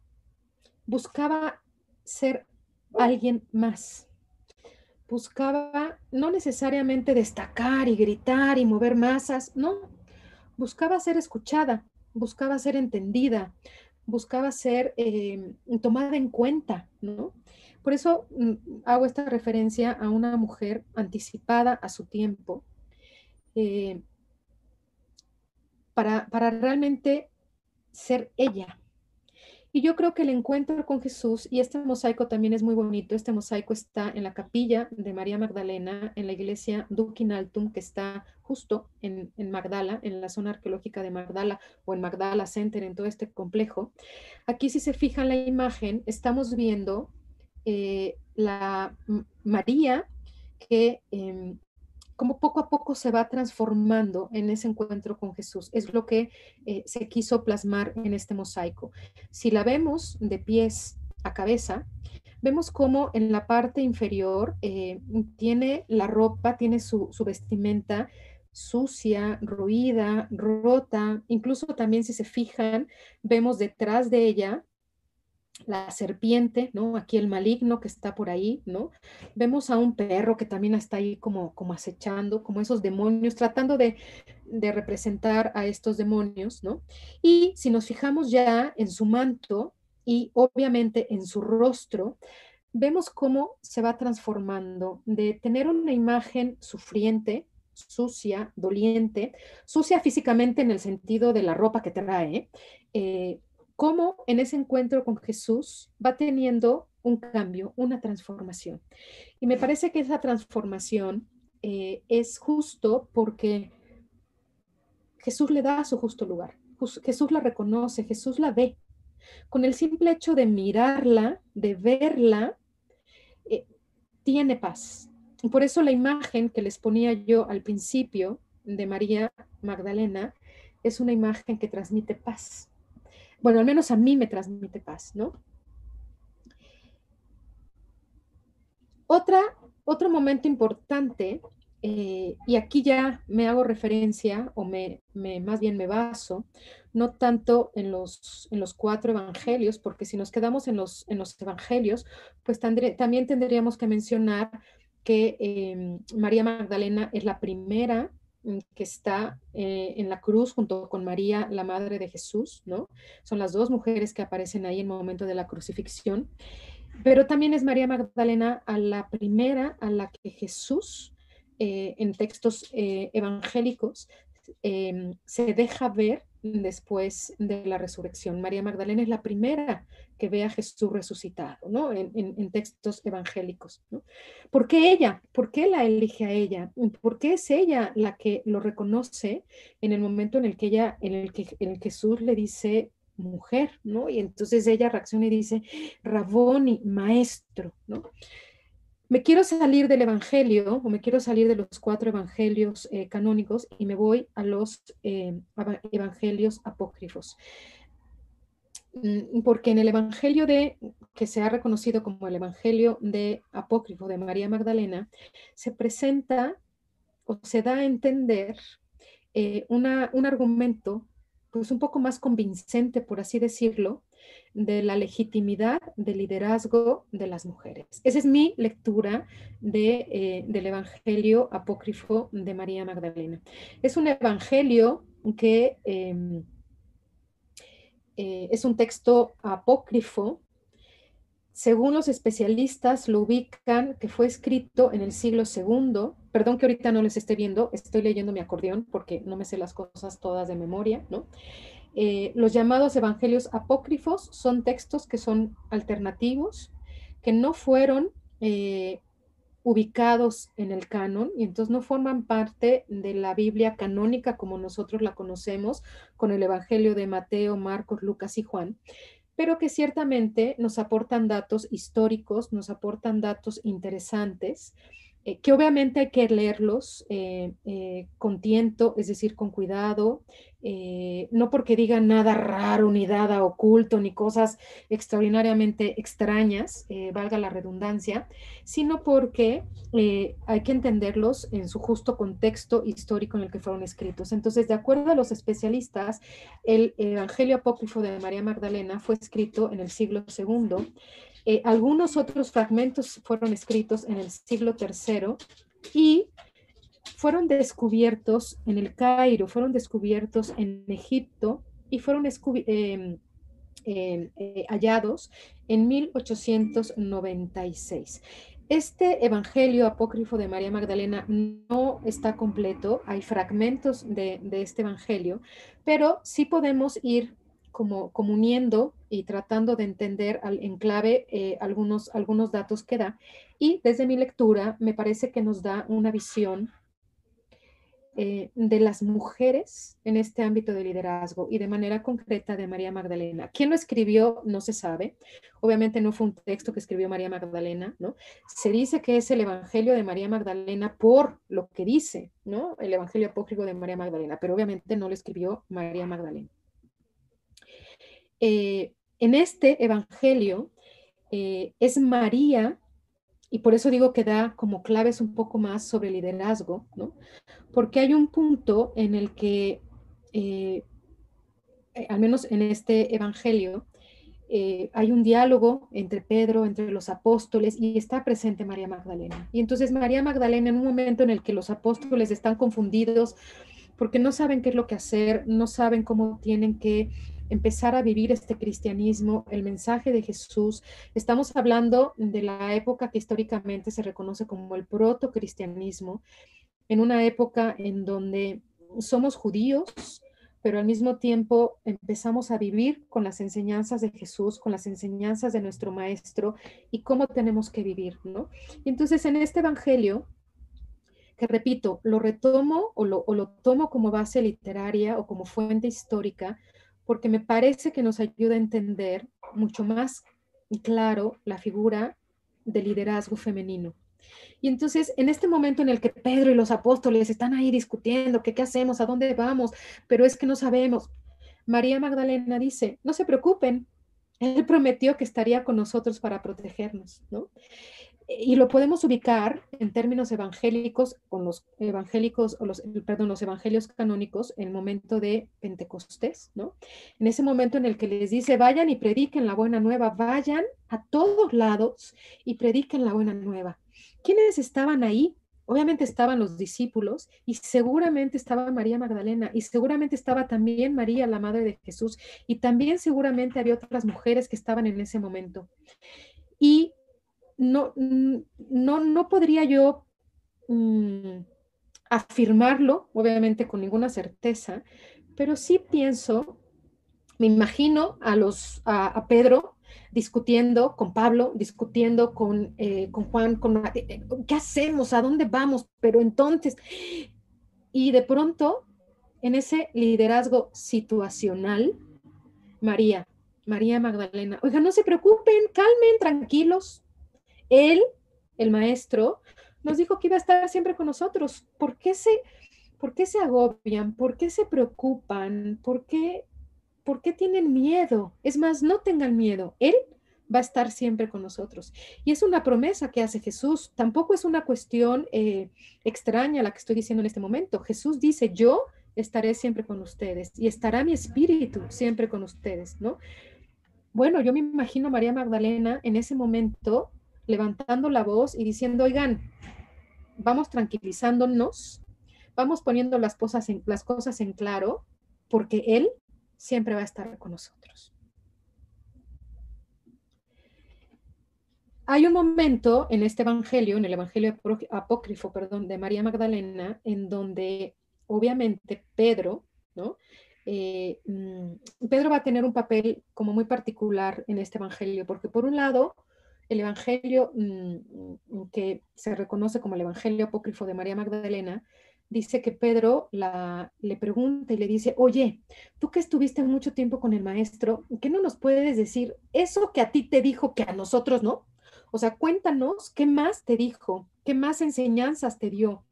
buscaba ser alguien más. Buscaba no necesariamente destacar y gritar y mover masas, no, buscaba ser escuchada, buscaba ser entendida, buscaba ser eh, tomada en cuenta, ¿no? Por eso mm, hago esta referencia a una mujer anticipada a su tiempo, eh, para, realmente ser ella. Y yo creo que el encuentro con Jesús, y este mosaico también es muy bonito, este mosaico está en la capilla de María Magdalena, en la iglesia Duquinaltum, que está justo en, Magdala, en la zona arqueológica de Magdala o en Magdala Center, en todo este complejo. Aquí si se fijan la imagen, estamos viendo eh, la María que em, como poco a poco se va transformando en ese encuentro con Jesús. Es lo que eh, se quiso plasmar en este mosaico. Si la vemos de pies a cabeza, vemos como en la parte inferior eh, tiene la ropa, tiene su, su vestimenta sucia, ruida, rota, incluso también si se fijan, vemos detrás de ella la serpiente, ¿no? Aquí el maligno que está por ahí, ¿no? Vemos a un perro que también está ahí como, como acechando, como esos demonios, tratando de, de representar a estos demonios, ¿no? Y si nos fijamos ya en su manto y obviamente en su rostro, vemos cómo se va transformando de tener una imagen sufriente, sucia, doliente, sucia físicamente en el sentido de la ropa que trae, eh, cómo en ese encuentro con Jesús va teniendo un cambio, una transformación. Y me parece que esa transformación eh, es justo porque Jesús le da su justo lugar. Jesús la reconoce, Jesús la ve. Con el simple hecho de mirarla, de verla, eh, tiene paz. Por eso la imagen que les ponía yo al principio de María Magdalena es una imagen que transmite paz bueno, al menos a mí me transmite paz, ¿no? Otra, otro momento importante, eh, y aquí ya me hago referencia, o me, más bien me baso, no tanto en los, en los cuatro evangelios, porque si nos quedamos en los, en los evangelios, pues también tendríamos que mencionar que em, María Magdalena es la primera que está eh, en la cruz junto con María, la madre de Jesús, ¿no? Son las dos mujeres que aparecen ahí en el momento de la crucifixión. Pero también es María Magdalena a la primera a la que Jesús, eh, en textos eh, evangélicos, se deja ver después de la resurrección. María Magdalena es la primera que ve a Jesús resucitado, ¿no? En, textos evangélicos, ¿no? ¿Por qué ella? ¿Por qué la elige a ella? ¿Por qué es ella la que lo reconoce en el momento en el que ella, en el que en Jesús le dice mujer, ¿no? Y entonces ella reacciona y dice, Raboni, maestro, ¿no? Me quiero salir del Evangelio o me quiero salir de los cuatro Evangelios eh, canónicos y me voy a los eh, Evangelios apócrifos. mm, porque en el Evangelio de, que se ha reconocido como el Evangelio de Apócrifo de María Magdalena, se presenta o se da a entender eh, un argumento pues un poco más convincente, por así decirlo, de la legitimidad del liderazgo de las mujeres. Esa es mi lectura de, eh, del Evangelio apócrifo de María Magdalena. Es un Evangelio que em, eh, es un texto apócrifo. Según los especialistas, lo ubican que fue escrito en el siglo II. Perdón que ahorita no les esté viendo, estoy leyendo mi acordeón porque no me sé las cosas todas de memoria, ¿no? Eh, los llamados evangelios apócrifos son textos que son alternativos, que no fueron eh, ubicados en el canon y entonces no forman parte de la Biblia canónica como nosotros la conocemos con el Evangelio de Mateo, Marcos, Lucas y Juan, pero que ciertamente nos aportan datos históricos, nos aportan datos interesantes eh, que obviamente hay que leerlos eh, eh, con tiento, es decir, con cuidado, no porque digan nada raro, ni nada oculto, ni cosas extraordinariamente extrañas, valga la redundancia, sino porque hay que entenderlos en su justo contexto histórico en el que fueron escritos. Entonces, de acuerdo a los especialistas, el Evangelio Apócrifo de María Magdalena fue escrito en el siglo II eh, algunos otros fragmentos fueron escritos en el siglo III y fueron descubiertos en el Cairo, fueron descubiertos en Egipto y fueron em, em, eh, hallados en 1896. Este Evangelio apócrifo de María Magdalena no está completo, hay fragmentos de, de este Evangelio, pero sí podemos ir como, uniendo y tratando de entender al, en clave eh, algunos, algunos datos que da. Y desde mi lectura me parece que nos da una visión eh, de las mujeres en este ámbito de liderazgo y de manera concreta de María Magdalena. ¿Quién lo escribió? No se sabe. Obviamente no fue un texto que escribió María Magdalena, ¿no? Se dice que es el Evangelio de María Magdalena por lo que dice, ¿no? El Evangelio apócrifo de María Magdalena, pero obviamente no lo escribió María Magdalena. Eh, en este Evangelio eh, es María, y por eso digo que da como claves un poco más sobre liderazgo, ¿no? Porque hay un punto en el que, eh, al menos en este Evangelio, hay un diálogo entre Pedro, entre los apóstoles, y está presente María Magdalena. Y entonces María Magdalena, en un momento en el que los apóstoles están confundidos porque no saben qué es lo que hacer, no saben cómo tienen que empezar a vivir este cristianismo, el mensaje de Jesús. Estamos hablando de la época que históricamente se reconoce como el proto-cristianismo, en una época en donde somos judíos, pero al mismo tiempo empezamos a vivir con las enseñanzas de Jesús, con las enseñanzas de nuestro Maestro y cómo tenemos que vivir, ¿no? Y entonces en este Evangelio, que repito, lo retomo o lo, o lo tomo como base literaria o como fuente histórica, porque me parece que nos ayuda a entender mucho más claro la figura del liderazgo femenino. Y entonces, en este momento en el que Pedro y los apóstoles están ahí discutiendo qué hacemos, a dónde vamos, pero es que no sabemos, María Magdalena dice, no se preocupen, Él prometió que estaría con nosotros para protegernos, ¿no? Y lo podemos ubicar en términos evangélicos con los evangélicos o los perdón los evangelios canónicos en el momento de Pentecostés, ¿no? En ese momento en el que les dice, "Vayan y prediquen la buena nueva, vayan a todos lados y prediquen la buena nueva." ¿Quiénes estaban ahí? Obviamente estaban los discípulos y seguramente estaba María Magdalena y seguramente estaba también María, la madre de Jesús, y también seguramente había otras mujeres que estaban en ese momento. Y no, no, no podría yo mm, afirmarlo, obviamente con ninguna certeza, pero sí pienso, me imagino a, los, a, Pedro discutiendo con Pablo, discutiendo con, eh, con Juan, con, eh, ¿qué hacemos? ¿A dónde vamos? Pero entonces, y de pronto, en ese liderazgo situacional, María, María Magdalena, oiga, no se preocupen, calmen, tranquilos, él, el maestro, nos dijo que iba a estar siempre con nosotros. ¿Por qué se, por qué se agobian? ¿Por qué se preocupan? ¿Por qué ¿por qué tienen miedo? Es más, no tengan miedo. Él va a estar siempre con nosotros. Y es una promesa que hace Jesús. Tampoco es una cuestión eh, extraña la que estoy diciendo en este momento. Jesús dice, yo estaré siempre con ustedes y estará mi espíritu siempre con ustedes, ¿no? Bueno, yo me imagino María Magdalena en ese momento levantando la voz y diciendo, oigan, vamos tranquilizándonos, vamos poniendo las cosas en, las cosas en claro, porque Él siempre va a estar con nosotros. Hay un momento en este evangelio, en el evangelio apócrifo, perdón, de María Magdalena, en donde obviamente Pedro, ¿no? Eh, mm, Pedro va a tener un papel como muy particular en este evangelio, porque por un lado, el evangelio mm, que se reconoce como el evangelio apócrifo de María Magdalena, dice que Pedro le pregunta y le dice, oye, tú que estuviste mucho tiempo con el maestro, ¿qué no nos puedes decir eso que a ti te dijo que a nosotros no? O sea, cuéntanos qué más te dijo, qué más enseñanzas te dio,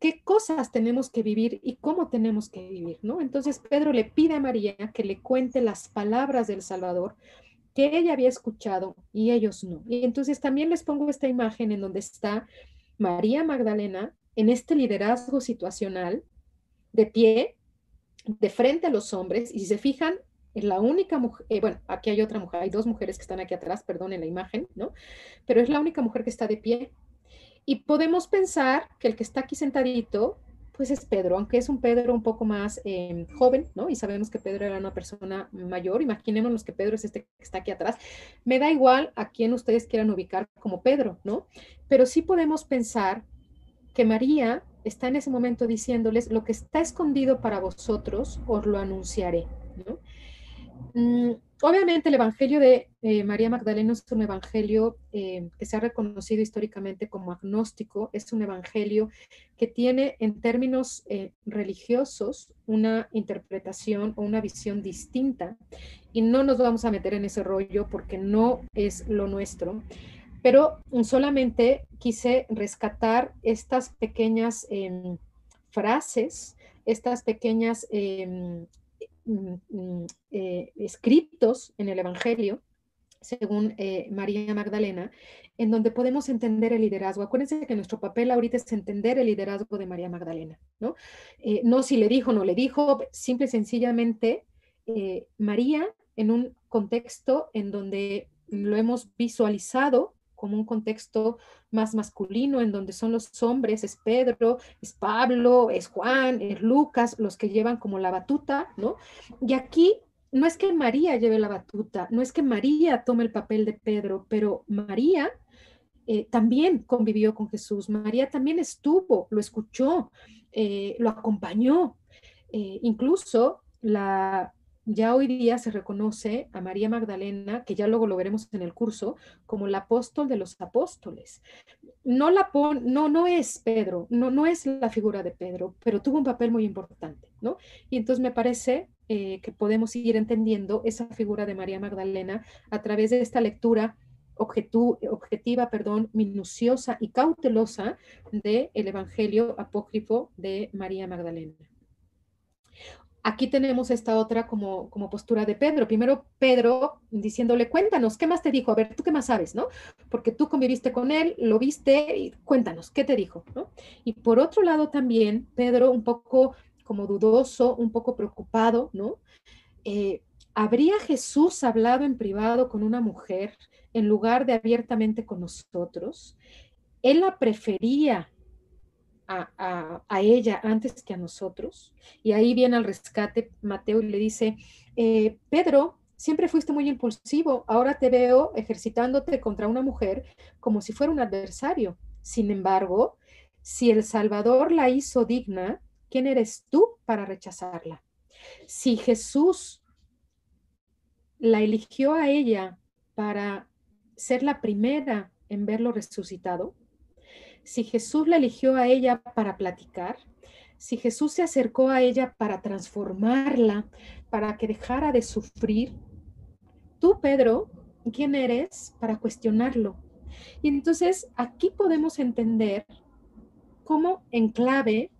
qué cosas tenemos que vivir y cómo tenemos que vivir, ¿no? Entonces Pedro le pide a María que le cuente las palabras del Salvador que ella había escuchado y ellos no. Y entonces también les pongo esta imagen en donde está María Magdalena en este liderazgo situacional, de pie, de frente a los hombres, y si se fijan, es la única mujer, eh, bueno, aquí hay otra mujer, hay dos mujeres que están aquí atrás, perdón, en la imagen, ¿no? Pero es la única mujer que está de pie. Y podemos pensar que el que está aquí sentadito, pues es Pedro, aunque es un Pedro un poco más em, joven, ¿no? Y sabemos que Pedro era una persona mayor, imaginémonos que Pedro es este que está aquí atrás. Me da igual a quién ustedes quieran ubicar como Pedro, ¿no? Pero sí podemos pensar que María está en ese momento diciéndoles, lo que está escondido para vosotros, os lo anunciaré, ¿no? Mm, obviamente el Evangelio de eh, María Magdalena es un Evangelio eh, que se ha reconocido históricamente como agnóstico, es un Evangelio que tiene en términos eh, religiosos una interpretación o una visión distinta. Y no nos vamos a meter en ese rollo porque no es lo nuestro, pero solamente quise rescatar estas pequeñas em, frases, estas pequeñas em, eh, escritos en el Evangelio, según eh, María Magdalena, en donde podemos entender el liderazgo. Acuérdense que nuestro papel ahorita es entender el liderazgo de María Magdalena, ¿no? Eh, no si le dijo no le dijo, simple y sencillamente María en un contexto en donde lo hemos visualizado como un contexto más masculino, en donde son los hombres, es Pedro, es Pablo, es Juan, es Lucas, los que llevan como la batuta, ¿no? Y aquí no es que María lleve la batuta, no es que María tome el papel de Pedro, pero María eh, también convivió con Jesús, María también estuvo, lo escuchó, eh, lo acompañó, eh, incluso la, ya hoy día se reconoce a María Magdalena, que ya luego lo veremos en el curso, como la apóstol de los apóstoles. No, la no, no es Pedro, no, no es la figura de Pedro, pero tuvo un papel muy importante, ¿no? Y entonces me parece eh, que podemos ir entendiendo esa figura de María Magdalena a través de esta lectura objetiva, perdón, minuciosa y cautelosa del el Evangelio apócrifo de María Magdalena aquí tenemos esta otra como, como postura de Pedro. Primero Pedro diciéndole, cuéntanos, ¿qué más te dijo? A ver, ¿tú qué más sabes? ¿no? Porque tú conviviste con él, lo viste, y cuéntanos, ¿qué te dijo? Y por otro lado también, Pedro un poco como dudoso, un poco preocupado, ¿no? Eh, ¿Habría Jesús hablado en privado con una mujer en lugar de abiertamente con nosotros? Él la prefería a, ella antes que a nosotros. Y ahí viene al rescate Mateo y le dice, eh, Pedro, siempre fuiste muy impulsivo, ahora te veo ejercitándote contra una mujer como si fuera un adversario. Sin embargo, si el Salvador la hizo digna, ¿quién eres tú para rechazarla? Si Jesús la eligió a ella para ser la primera en verlo resucitado, si Jesús la eligió a ella para platicar, si Jesús se acercó a ella para transformarla, para que dejara de sufrir, tú, Pedro, ¿quién eres para cuestionarlo? Y entonces aquí podemos entender cómo en clave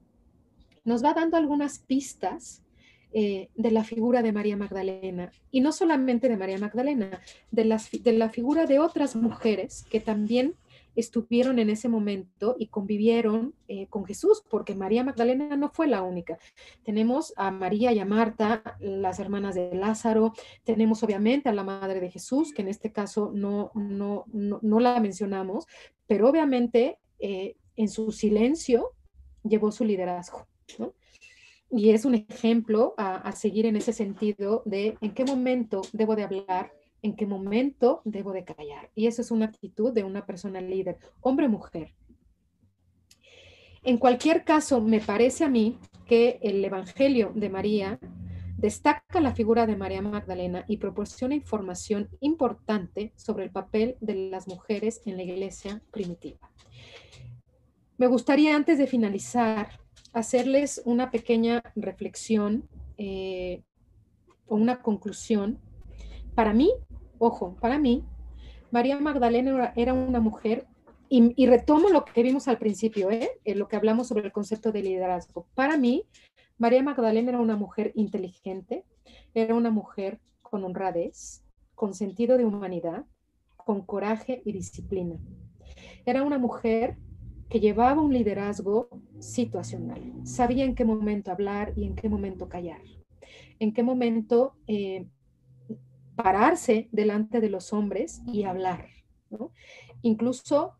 nos va dando algunas pistas eh, de la figura de María Magdalena. Y no solamente de María Magdalena, de, de la figura de otras mujeres que también estuvieron en ese momento y convivieron eh, con Jesús, porque María Magdalena no fue la única. Tenemos a María y a Marta, las hermanas de Lázaro, tenemos obviamente a la Madre de Jesús, que en este caso no, no, no, la mencionamos, pero obviamente eh, en su silencio llevó su liderazgo. Y es un ejemplo a seguir en ese sentido de en qué momento debo de hablar en qué momento debo de callar. Y eso es una actitud de una persona líder, hombre o mujer. En cualquier caso, me parece a mí que el Evangelio de María destaca la figura de María Magdalena y proporciona información importante sobre el papel de las mujeres en la iglesia primitiva. Me gustaría antes de finalizar hacerles una pequeña reflexión eh, o una conclusión. Para mí, Ojo, para mí, María Magdalena era una mujer, y, retomo lo que vimos al principio, ¿eh? En lo que hablamos sobre el concepto de liderazgo. Para mí, María Magdalena era una mujer inteligente, era una mujer con honradez, con sentido de humanidad, con coraje y disciplina. Era una mujer que llevaba un liderazgo situacional, sabía en qué momento hablar y en qué momento callar, en qué momento eh, pararse delante de los hombres y hablar. Incluso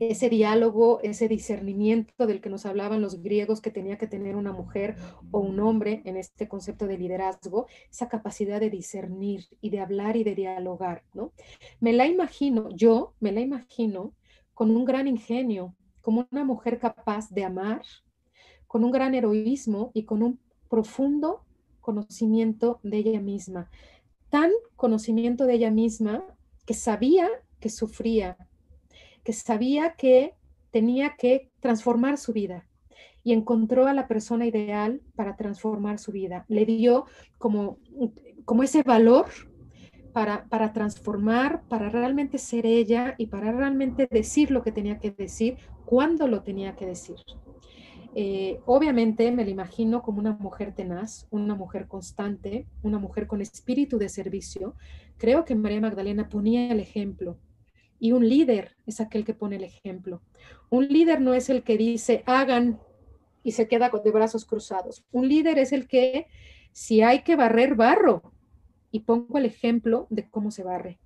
ese diálogo, ese discernimiento del que nos hablaban los griegos que tenía que tener una mujer o un hombre en este concepto de liderazgo, esa capacidad de discernir y de hablar y de dialogar, ¿no? Me la imagino, yo me la imagino con un gran ingenio, como una mujer capaz de amar, con un gran heroísmo y con un profundo conocimiento de ella misma, tan conocimiento de ella misma que sabía que sufría, que sabía que tenía que transformar su vida y encontró a la persona ideal para transformar su vida. Le dio como, como ese valor para, para transformar, para realmente ser ella y para realmente decir lo que tenía que decir, cuando lo tenía que decir. Eh, obviamente me la imagino como una mujer tenaz, una mujer constante, una mujer con espíritu de servicio. Creo que María Magdalena ponía el ejemplo y un líder es aquel que pone el ejemplo. Un líder no es el que dice hagan y se queda de brazos cruzados. Un líder es el que si hay que barrer, barro y pongo el ejemplo de cómo se barre.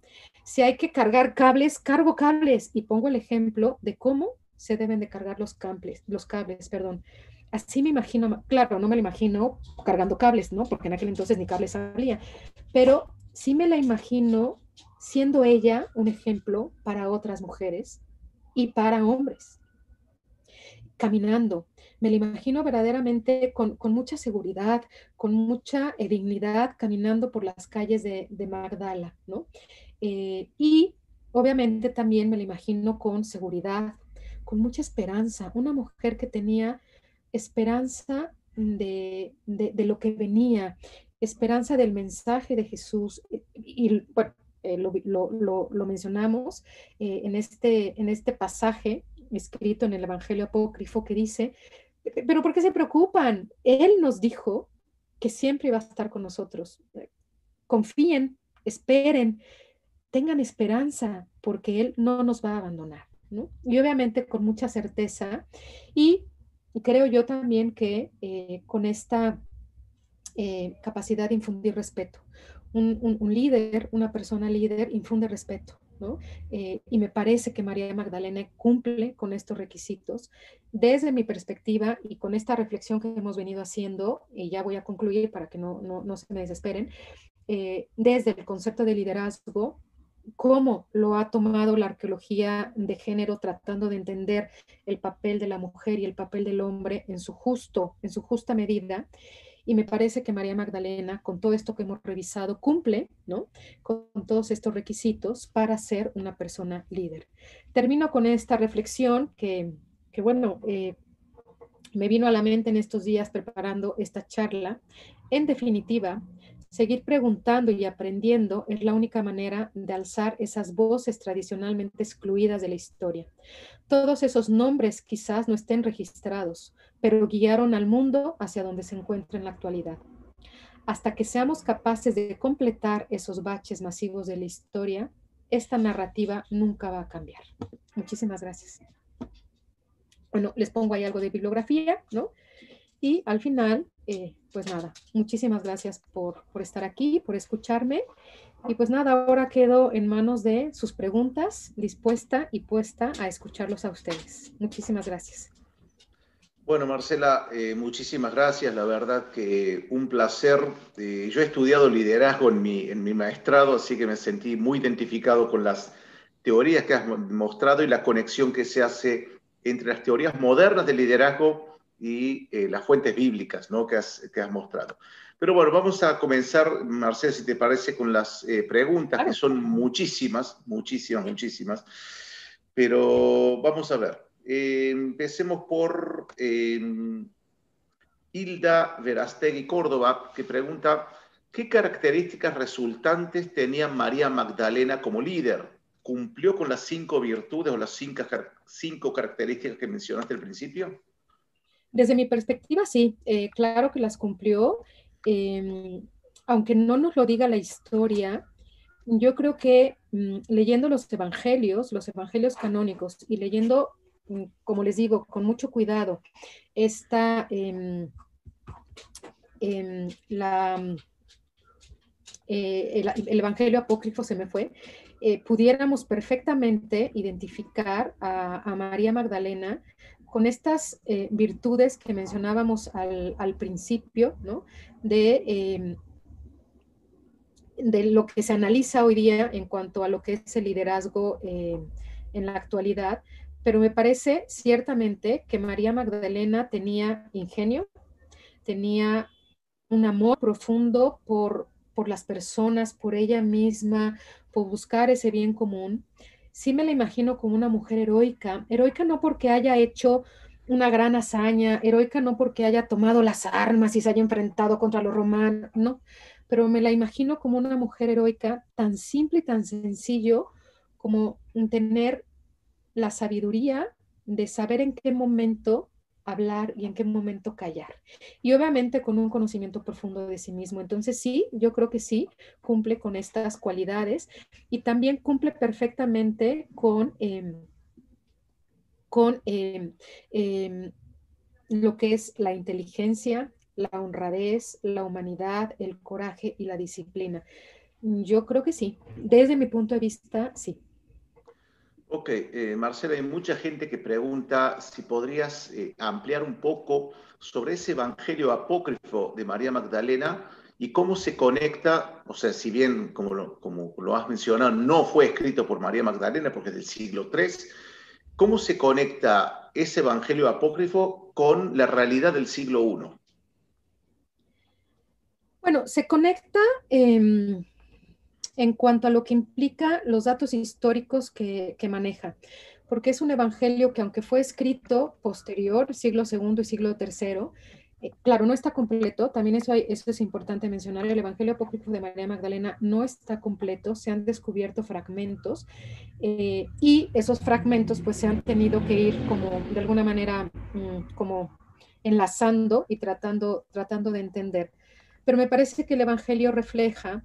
Si hay que cargar cables, cargo cables y pongo el ejemplo de cómo se deben de cargar los cables, los cables, perdón. Así me imagino, claro, no me lo imagino cargando cables, ¿no? Porque en aquel entonces ni cables había, pero sí me la imagino siendo ella un ejemplo para otras mujeres y para hombres. Caminando, me la imagino verdaderamente con, mucha seguridad, con mucha dignidad, caminando por las calles de, Magdala, ¿no? Eh, y obviamente también me la imagino con seguridad, con mucha esperanza, una mujer que tenía esperanza de, lo que venía, esperanza del mensaje de Jesús. Y, bueno, eh, lo, mencionamos eh, en, este, en este pasaje escrito en el Evangelio Apócrifo que dice, pero ¿por qué se preocupan? Él nos dijo que siempre iba a estar con nosotros. Confíen, esperen, tengan esperanza, porque Él no nos va a abandonar. Y obviamente con mucha certeza. Y creo yo también que eh, con esta eh, capacidad de infundir respeto. Un, líder, una persona líder, infunde respeto. Eh, y me parece que María Magdalena cumple con estos requisitos. Desde mi perspectiva y con esta reflexión que hemos venido haciendo, y ya voy a concluir para que no, no, se me desesperen, desde el concepto de liderazgo, cómo lo ha tomado la arqueología de género tratando de entender el papel de la mujer y el papel del hombre en su justo, en su justa medida. Y me parece que María Magdalena, con todo esto que hemos revisado, cumple ¿no? con todos estos requisitos para ser una persona líder. Termino con esta reflexión que, que bueno, eh, me vino a la mente en estos días preparando esta charla. En definitiva, Seguir preguntando y aprendiendo es la única manera de alzar esas voces tradicionalmente excluidas de la historia. Todos esos nombres quizás no estén registrados, pero guiaron al mundo hacia donde se encuentra en la actualidad. hasta que seamos capaces de completar esos baches masivos de la historia, esta narrativa nunca va a cambiar. Muchísimas gracias. Bueno, les pongo ahí algo de bibliografía, ¿no? Y al final, eh, pues nada, muchísimas gracias por, por estar aquí, por escucharme. Y pues nada, ahora quedo en manos de sus preguntas, dispuesta y puesta a escucharlos a ustedes. Muchísimas gracias. Bueno, Marcela, eh, muchísimas gracias. La verdad que un placer. Eh, yo he estudiado liderazgo en mi, en mi maestrado, así que me sentí muy identificado con las teorías que has mostrado y la conexión que se hace entre las teorías modernas de liderazgo y eh, las fuentes bíblicas ¿no? que, has, que has mostrado. Pero bueno, vamos a comenzar, Marcela, si te parece, con las preguntas, que son muchísimas, muchísimas, muchísimas. Pero vamos a ver. Eh, empecemos por eh, Hilda Verastegui Córdoba, que pregunta, ¿qué características resultantes tenía María Magdalena como líder? ¿Cumplió con las cinco virtudes o las cinco, cinco características que mencionaste al principio? Desde mi perspectiva, sí, eh, claro que las cumplió. Em, aunque no nos lo diga la historia, yo creo que mm, leyendo los evangelios, los evangelios canónicos y leyendo Mm, como les digo, con mucho cuidado, está em, em, la, eh, el, Evangelio apócrifo se me fue, eh, pudiéramos perfectamente identificar a, María Magdalena con estas eh, virtudes que mencionábamos al, principio. De, em, de lo que se analiza hoy día en cuanto a lo que es el liderazgo en la actualidad, pero me parece ciertamente que María Magdalena tenía ingenio, tenía un amor profundo por, por las personas, por ella misma, por buscar ese bien común. Sí me la imagino como una mujer heroica, heroica no porque haya hecho una gran hazaña, heroica no porque haya tomado las armas y se haya enfrentado contra los romanos, no, pero me la imagino como una mujer heroica tan simple y tan sencillo como tener la sabiduría de saber en qué momento hablar y en qué momento callar. Y obviamente con un conocimiento profundo de sí mismo. Entonces sí, yo creo que sí, cumple con estas cualidades y también cumple perfectamente con, em, con em, em, lo que es la inteligencia, la honradez, la humanidad, el coraje y la disciplina. Yo creo que sí. Desde mi punto de vista, sí. Ok, eh, Marcela, hay mucha gente que pregunta si podrías eh, ampliar un poco sobre ese evangelio apócrifo de María Magdalena y cómo se conecta, o sea, si bien, como lo, has mencionado, no fue escrito por María Magdalena porque es del siglo III, ¿cómo se conecta ese evangelio apócrifo con la realidad del siglo I? Bueno, se conecta... Eh en cuanto a lo que implica los datos históricos que, maneja, porque es un evangelio que aunque fue escrito posterior, siglo segundo y siglo tercero, eh, claro, no está completo, también eso, eso es importante mencionar, el Evangelio Apócrifo de María Magdalena no está completo, se han descubierto fragmentos eh, y esos fragmentos pues se han tenido que ir como de alguna manera mm, como enlazando y tratando, tratando de entender. Pero me parece que el Evangelio refleja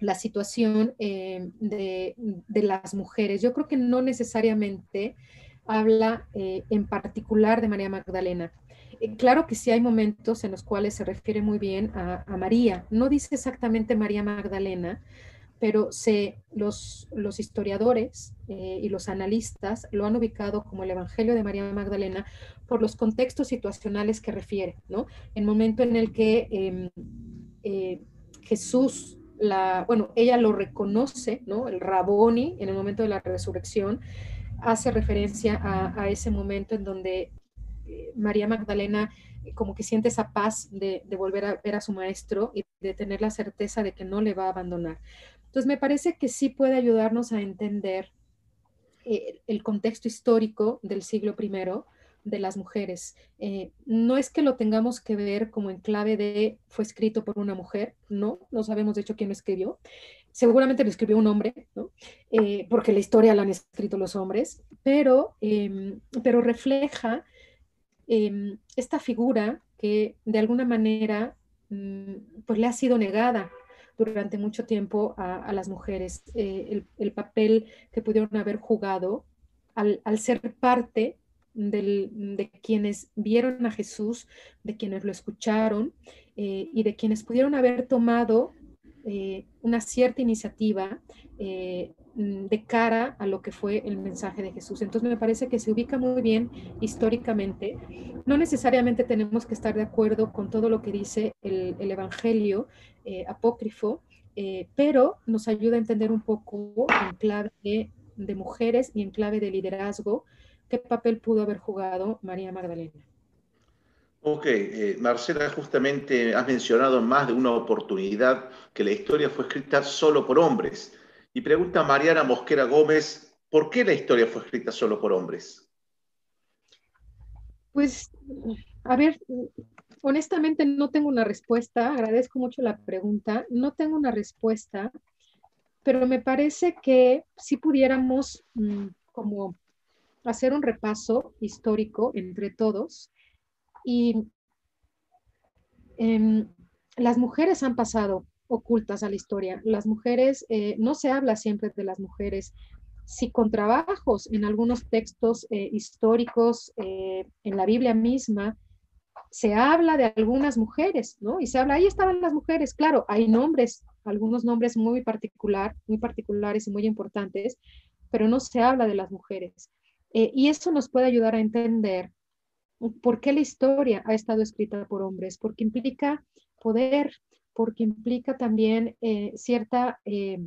la situación eh, de, las mujeres. Yo creo que no necesariamente habla eh, en particular de María Magdalena. Eh, claro que sí hay momentos en los cuales se refiere muy bien a, María. No dice exactamente María Magdalena, pero los, los historiadores y los analistas lo han ubicado como el Evangelio de María Magdalena por los contextos situacionales que refiere, ¿no? El momento en el que em, Jesús bueno, ella lo reconoce, ¿no? El Raboni en el momento de la resurrección hace referencia a, ese momento en donde eh, María Magdalena eh, como que siente esa paz de, volver a ver a su maestro y de tener la certeza de que no le va a abandonar. Entonces me parece que sí puede ayudarnos a entender eh, el contexto histórico del siglo I, de las mujeres. Eh, no es que lo tengamos que ver como en clave de fue escrito por una mujer, no, no sabemos de hecho quién lo escribió. Seguramente lo escribió un hombre, ¿no? Eh, porque la historia la han escrito los hombres, pero, em, pero refleja em, esta figura que de alguna manera mm, pues le ha sido negada durante mucho tiempo a, las mujeres, eh, el, papel que pudieron haber jugado al, ser parte de quienes vieron a Jesús, de quienes lo escucharon eh, y de quienes pudieron haber tomado eh, una cierta iniciativa Mm, de cara a lo que fue el mensaje de Jesús. Entonces me parece que se ubica muy bien históricamente. No necesariamente tenemos que estar de acuerdo con todo lo que dice el, Evangelio eh, apócrifo, eh, pero nos ayuda a entender un poco en clave de, mujeres y en clave de liderazgo qué papel pudo haber jugado María Magdalena. Ok, eh, Marcela, justamente has mencionado más de una oportunidad que la historia fue escrita solo por hombres. Y pregunta Mariana Mosquera Gómez, ¿por qué la historia fue escrita solo por hombres? Pues, a ver, honestamente no tengo una respuesta, agradezco mucho la pregunta, no tengo una respuesta, pero me parece que si pudiéramos mm, como hacer un repaso histórico entre todos y em, las mujeres han pasado ocultas a la historia. Las mujeres, eh, no se habla siempre de las mujeres, si con trabajos en algunos textos eh, históricos, eh, en la Biblia misma, se habla de algunas mujeres, ¿no? Y se habla, ahí estaban las mujeres, claro, hay nombres, algunos nombres muy particular, muy particulares y muy importantes, pero no se habla de las mujeres. Y eso nos puede ayudar a entender por qué la historia ha estado escrita por hombres, porque implica poder, porque implica también eh, cierta eh,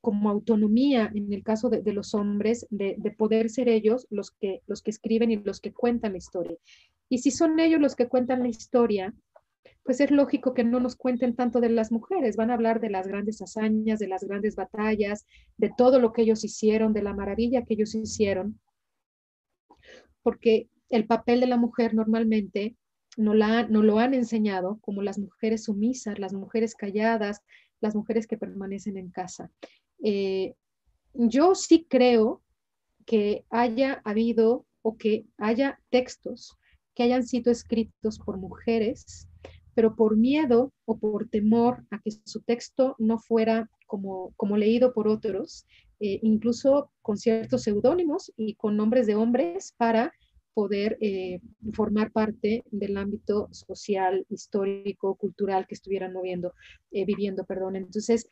como autonomía en el caso de, los hombres, de, poder ser ellos los que, los que escriben y los que cuentan la historia. Y si son ellos los que cuentan la historia, pues es lógico que no nos cuenten tanto de las mujeres, van a hablar de las grandes hazañas, de las grandes batallas, de todo lo que ellos hicieron, de la maravilla que ellos hicieron, porque el papel de la mujer normalmente no, la, no lo han enseñado como las mujeres sumisas, las mujeres calladas, las mujeres que permanecen en casa. Eh, yo sí creo que haya habido o que haya textos que hayan sido escritos por mujeres, pero por miedo o por temor a que su texto no fuera como, como leído por otros, eh, incluso con ciertos seudónimos y con nombres de hombres para poder eh, formar parte del ámbito social, histórico, cultural que estuvieran moviendo, eh, viviendo, perdón. Entonces,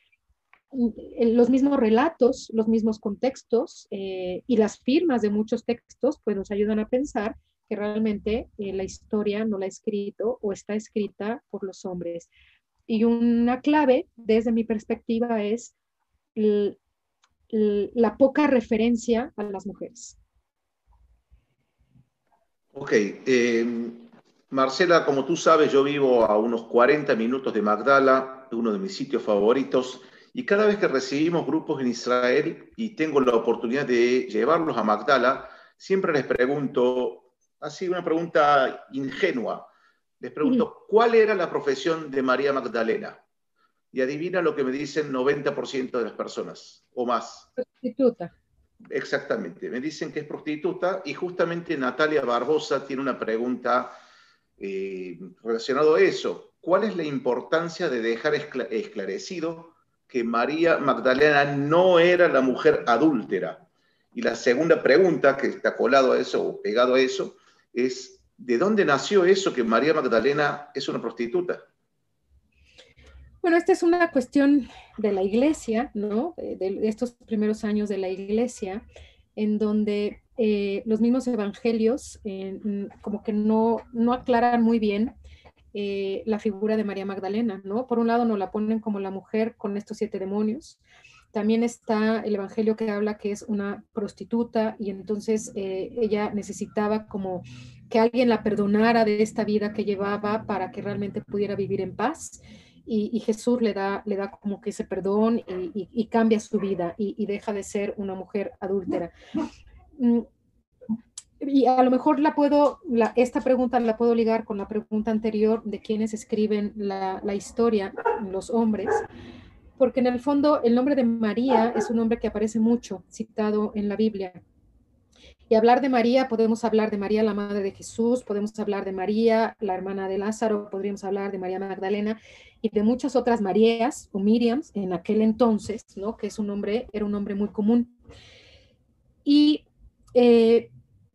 mm, los mismos relatos, los mismos contextos eh, y las firmas de muchos textos, pues nos ayudan a pensar que realmente la historia no la ha escrito o está escrita por los hombres. Y una clave, desde mi perspectiva, es la poca referencia a las mujeres. Ok, em, Marcela, como tú sabes, yo vivo a unos 40 minutos de Magdala, uno de mis sitios favoritos, y cada vez que recibimos grupos en Israel y tengo la oportunidad de llevarlos a Magdala, siempre les pregunto, así una pregunta ingenua, les pregunto, ¿cuál era la profesión de María Magdalena? Y adivina lo que me dicen 90% de las personas, o más. Prostituta. Exactamente, me dicen que es prostituta y justamente Natalia Barbosa tiene una pregunta eh, relacionada a eso. ¿Cuál es la importancia de dejar esclarecido que María Magdalena no era la mujer adúltera? Y la segunda pregunta, que está colado a eso o pegado a eso, es ¿de dónde nació eso que María Magdalena es una prostituta? Bueno, esta es una cuestión de la iglesia, ¿no? De, estos primeros años de la iglesia, en donde eh, los mismos evangelios eh, como que no, no aclaran muy bien eh, la figura de María Magdalena, ¿no? Por un lado nos la ponen como la mujer con estos siete demonios. También está el evangelio que habla que es una prostituta y entonces ella necesitaba como que alguien la perdonara de esta vida que llevaba para que realmente pudiera vivir en paz y, Jesús le da, le da como que ese perdón y, cambia su vida y, deja de ser una mujer adúltera. Mm, y a lo mejor la puedo, esta pregunta la puedo ligar con la pregunta anterior de quienes escriben la, la historia, los hombres, porque en el fondo el nombre de María es un nombre que aparece mucho citado en la Biblia. Y hablar de María, podemos hablar de María, la madre de Jesús, podemos hablar de María, la hermana de Lázaro, podríamos hablar de María Magdalena y de muchas otras Marías o Miriams en aquel entonces, ¿no? Que es un nombre, era un nombre muy común. Y eh,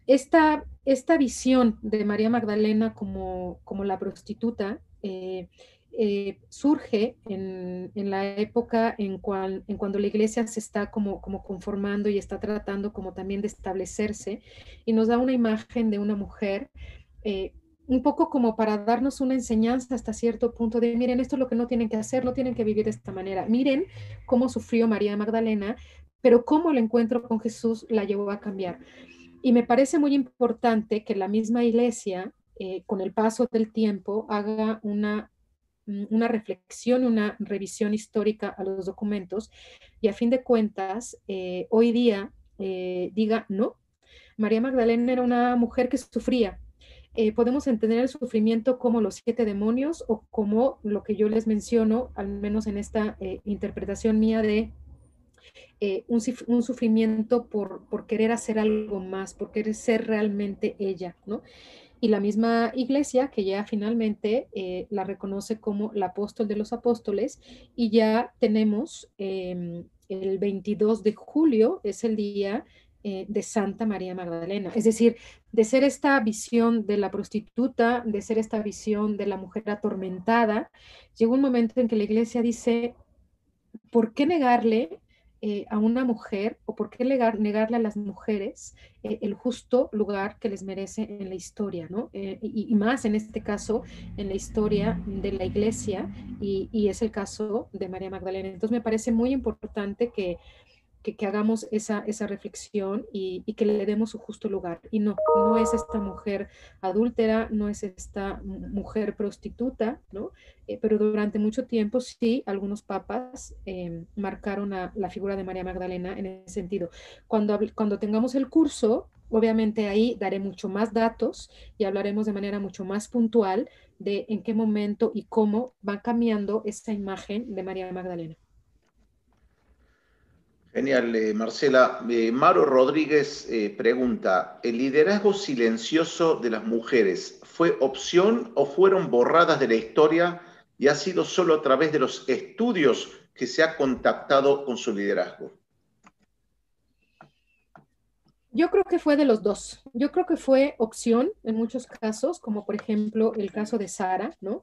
esta, esta visión de María Magdalena como, como la prostituta eh, eh, surge en, la época en, cual, en cuando la iglesia se está como, como conformando y está tratando como también de establecerse y nos da una imagen de una mujer eh, un poco como para darnos una enseñanza hasta cierto punto de, miren, esto es lo que no tienen que hacer, no tienen que vivir de esta manera. Miren cómo sufrió María Magdalena, pero cómo el encuentro con Jesús la llevó a cambiar. Y me parece muy importante que la misma iglesia, eh, con el paso del tiempo, haga una una reflexión, una revisión histórica a los documentos y a fin de cuentas, eh, hoy día eh, diga, no, María Magdalena era una mujer que sufría. Eh, podemos entender el sufrimiento como los siete demonios o como lo que yo les menciono, al menos en esta interpretación mía de un, un, sufrimiento por, por, querer hacer algo más, por querer ser realmente ella, ¿no? Y la misma iglesia que ya finalmente eh, la reconoce como la apóstol de los apóstoles y ya tenemos em, el 22 de julio, es el día eh, de Santa María Magdalena. Es decir, de ser esta visión de la prostituta, de ser esta visión de la mujer atormentada, llegó un momento en que la iglesia dice, ¿por qué negarle eh, a una mujer o por qué negarle a las mujeres eh, el justo lugar que les merece en la historia, ¿no? Eh, y, más en este caso, en la historia de la iglesia, y, y es el caso de María Magdalena. Entonces me parece muy importante que que, hagamos esa, esa reflexión y, que le demos su justo lugar. Y no, no es esta mujer adúltera, no es esta mujer prostituta, ¿no? Eh, pero durante mucho tiempo sí, algunos papas em, marcaron la figura de María Magdalena en ese sentido. Cuando, cuando tengamos el curso, obviamente ahí daré mucho más datos y hablaremos de manera mucho más puntual de en qué momento y cómo va cambiando esta imagen de María Magdalena. Genial, eh, Marcela. Eh, Maro Rodríguez eh, pregunta, ¿el liderazgo silencioso de las mujeres fue opción o fueron borradas de la historia y ha sido solo a través de los estudios que se ha contactado con su liderazgo? Yo creo que fue de los dos. Yo creo que fue opción en muchos casos, como por ejemplo el caso de Sara, ¿no?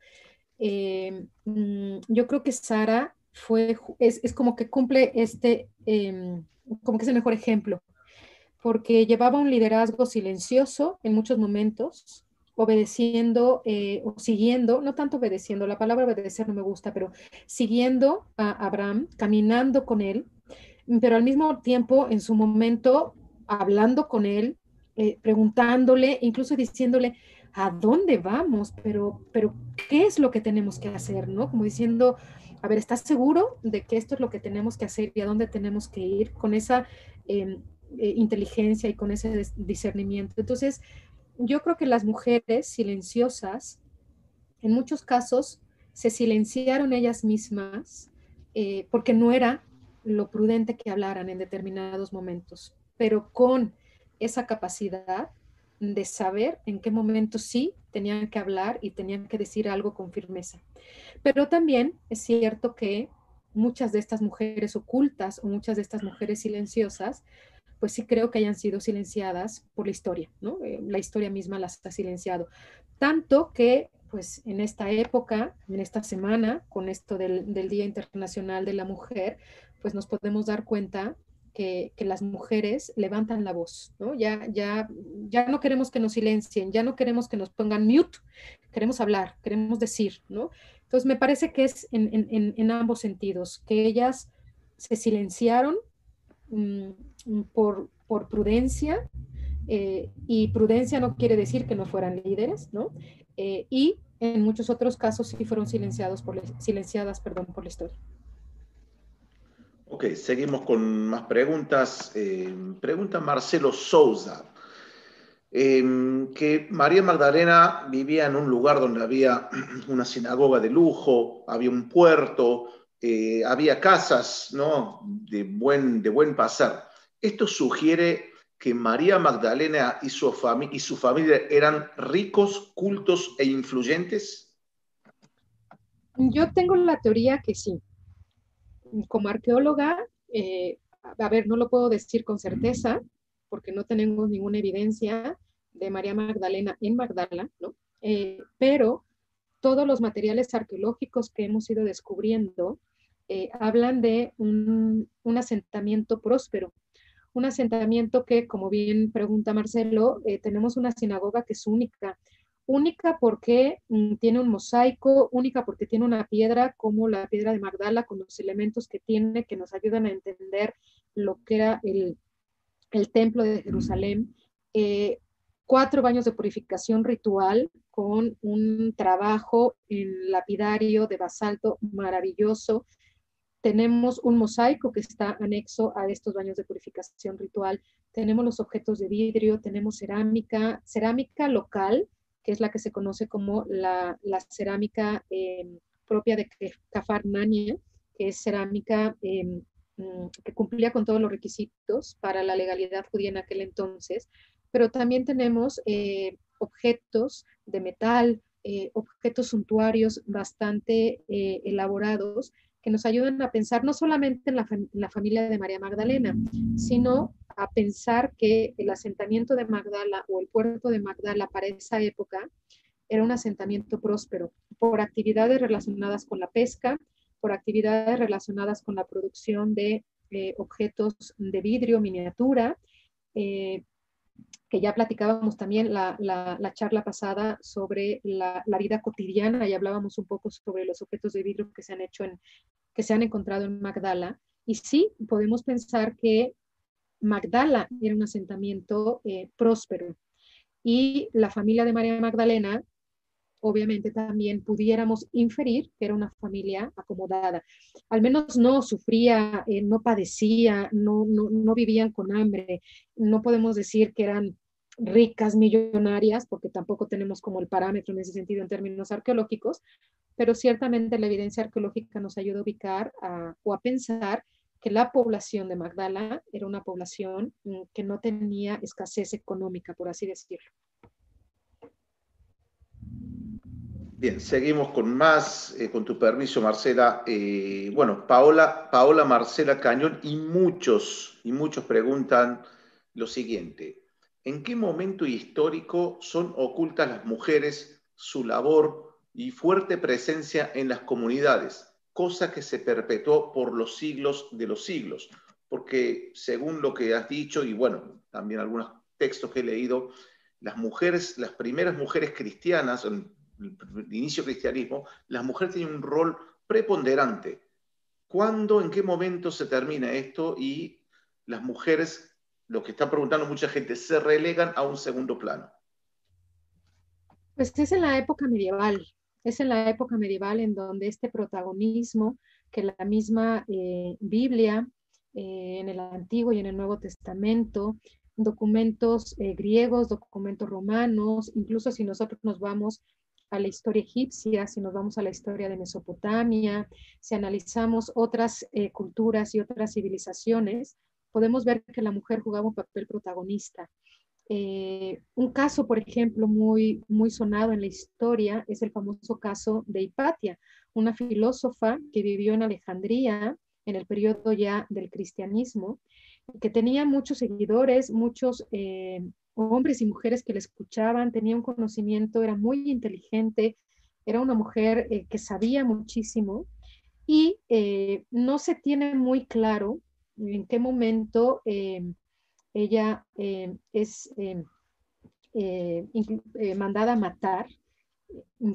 Mm, yo creo que Sara fue, es, es como que cumple este, em, como que es el mejor ejemplo, porque llevaba un liderazgo silencioso en muchos momentos, obedeciendo eh, o siguiendo, no tanto obedeciendo, la palabra obedecer no me gusta, pero siguiendo a Abraham, caminando con él, pero al mismo tiempo en su momento hablando con él, eh, preguntándole, incluso diciéndole, ¿a dónde vamos? Pero, pero, ¿qué es lo que tenemos que hacer? ¿No? Como diciendo, a ver, ¿estás seguro de que esto es lo que tenemos que hacer y a dónde tenemos que ir con esa em, eh, inteligencia y con ese discernimiento? Entonces, yo creo que las mujeres silenciosas, en muchos casos, se silenciaron ellas mismas eh, porque no era lo prudente que hablaran en determinados momentos, pero con esa capacidad de saber en qué momento sí tenían que hablar y tenían que decir algo con firmeza. Pero también es cierto que muchas de estas mujeres ocultas o muchas de estas mujeres silenciosas, pues sí creo que hayan sido silenciadas por la historia, ¿no? Eh, la historia misma las ha silenciado. Tanto que, pues en esta época, en esta semana, con esto del, del Día Internacional de la Mujer, pues nos podemos dar cuenta que, las mujeres levantan la voz, ¿no? Ya, ya, ya no queremos que nos silencien, ya no queremos que nos pongan mute, queremos hablar, queremos decir, ¿no? Entonces me parece que es en, ambos sentidos, que ellas se silenciaron mm, por, por, prudencia, eh, y prudencia no quiere decir que no fueran líderes, ¿no? Eh, y en muchos otros casos sí fueron silenciados por, silenciadas perdón, por la historia. Ok, seguimos con más preguntas. Eh, pregunta Marcelo Souza, em, que María Magdalena vivía en un lugar donde había <clears throat> una sinagoga de lujo, había un puerto, eh, había casas ¿no? de, buen, de buen pasar. Esto sugiere que María Magdalena y su, y su familia eran ricos, cultos e influyentes? Yo tengo la teoría que sí. Como arqueóloga, eh, a ver, no lo puedo decir con certeza, porque no tenemos ninguna evidencia de María Magdalena en Magdala, ¿no? Eh, pero todos los materiales arqueológicos que hemos ido descubriendo eh, hablan de un, asentamiento próspero, un asentamiento que, como bien pregunta Marcelo, tenemos una sinagoga que es única, única porque mm, tiene un mosaico, única porque tiene una piedra como la piedra de Magdala, con los elementos que tiene que nos ayudan a entender lo que era el, templo de Jerusalén. Eh, cuatro baños de purificación ritual con un trabajo en lapidario de basalto maravilloso. Tenemos un mosaico que está anexo a estos baños de purificación ritual. Tenemos los objetos de vidrio, tenemos cerámica, cerámica local, que es la que se conoce como la, cerámica em, propia de Kafar Nania, que es cerámica em, mm, que cumplía con todos los requisitos para la legalidad judía en aquel entonces, pero también tenemos eh, objetos de metal, eh, objetos suntuarios bastante eh, elaborados que nos ayudan a pensar no solamente en la, familia de María Magdalena, sino a pensar que el asentamiento de Magdala o el puerto de Magdala para esa época era un asentamiento próspero por actividades relacionadas con la pesca, por actividades relacionadas con la producción de objetos de vidrio, miniatura, que ya platicábamos también la, la, charla pasada sobre la, vida cotidiana y hablábamos un poco sobre los objetos de vidrio que se han hecho en, que se han encontrado en Magdala. Y sí, podemos pensar que Magdala era un asentamiento eh, próspero y la familia de María Magdalena obviamente también pudiéramos inferir que era una familia acomodada. Al menos no sufría, eh, no padecía, no, no, no, vivían con hambre. No podemos decir que eran ricas, millonarias, porque tampoco tenemos como el parámetro en ese sentido en términos arqueológicos, pero ciertamente la evidencia arqueológica nos ayuda a ubicar o a pensar que la población de Magdala era una población mm, que no tenía escasez económica, por así decirlo. Bien, seguimos con más, eh, con tu permiso, Marcela. Eh, bueno, Paola, Paola Marcela Cañón y muchos, y muchos preguntan lo siguiente. ¿En qué momento histórico son ocultas las mujeres, su labor y fuerte presencia en las comunidades? Cosa que se perpetuó por los siglos de los siglos. Porque según lo que has dicho, y bueno, también algunos textos que he leído, las mujeres, las primeras mujeres cristianas, el inicio del cristianismo, las mujeres tienen un rol preponderante. ¿Cuándo, en qué momento se termina esto y las mujeres, lo que está preguntando mucha gente, se relegan a un segundo plano? Pues es en la época medieval, es en la época medieval en donde este protagonismo que la misma eh, Biblia eh, en el Antiguo y en el Nuevo Testamento, documentos eh, griegos, documentos romanos, incluso si nosotros nos vamos a la historia egipcia, si nos vamos a la historia de Mesopotamia, si analizamos otras eh, culturas y otras civilizaciones, podemos ver que la mujer jugaba un papel protagonista. Eh, un caso, por ejemplo, muy, muy sonado en la historia es el famoso caso de Hipatia, una filósofa que vivió en Alejandría en el periodo ya del cristianismo, que tenía muchos seguidores, muchos eh, hombres y mujeres que le escuchaban, tenía un conocimiento, era muy inteligente, era una mujer eh, que sabía muchísimo y eh, no se tiene muy claro en qué momento eh, ella es mandada a matar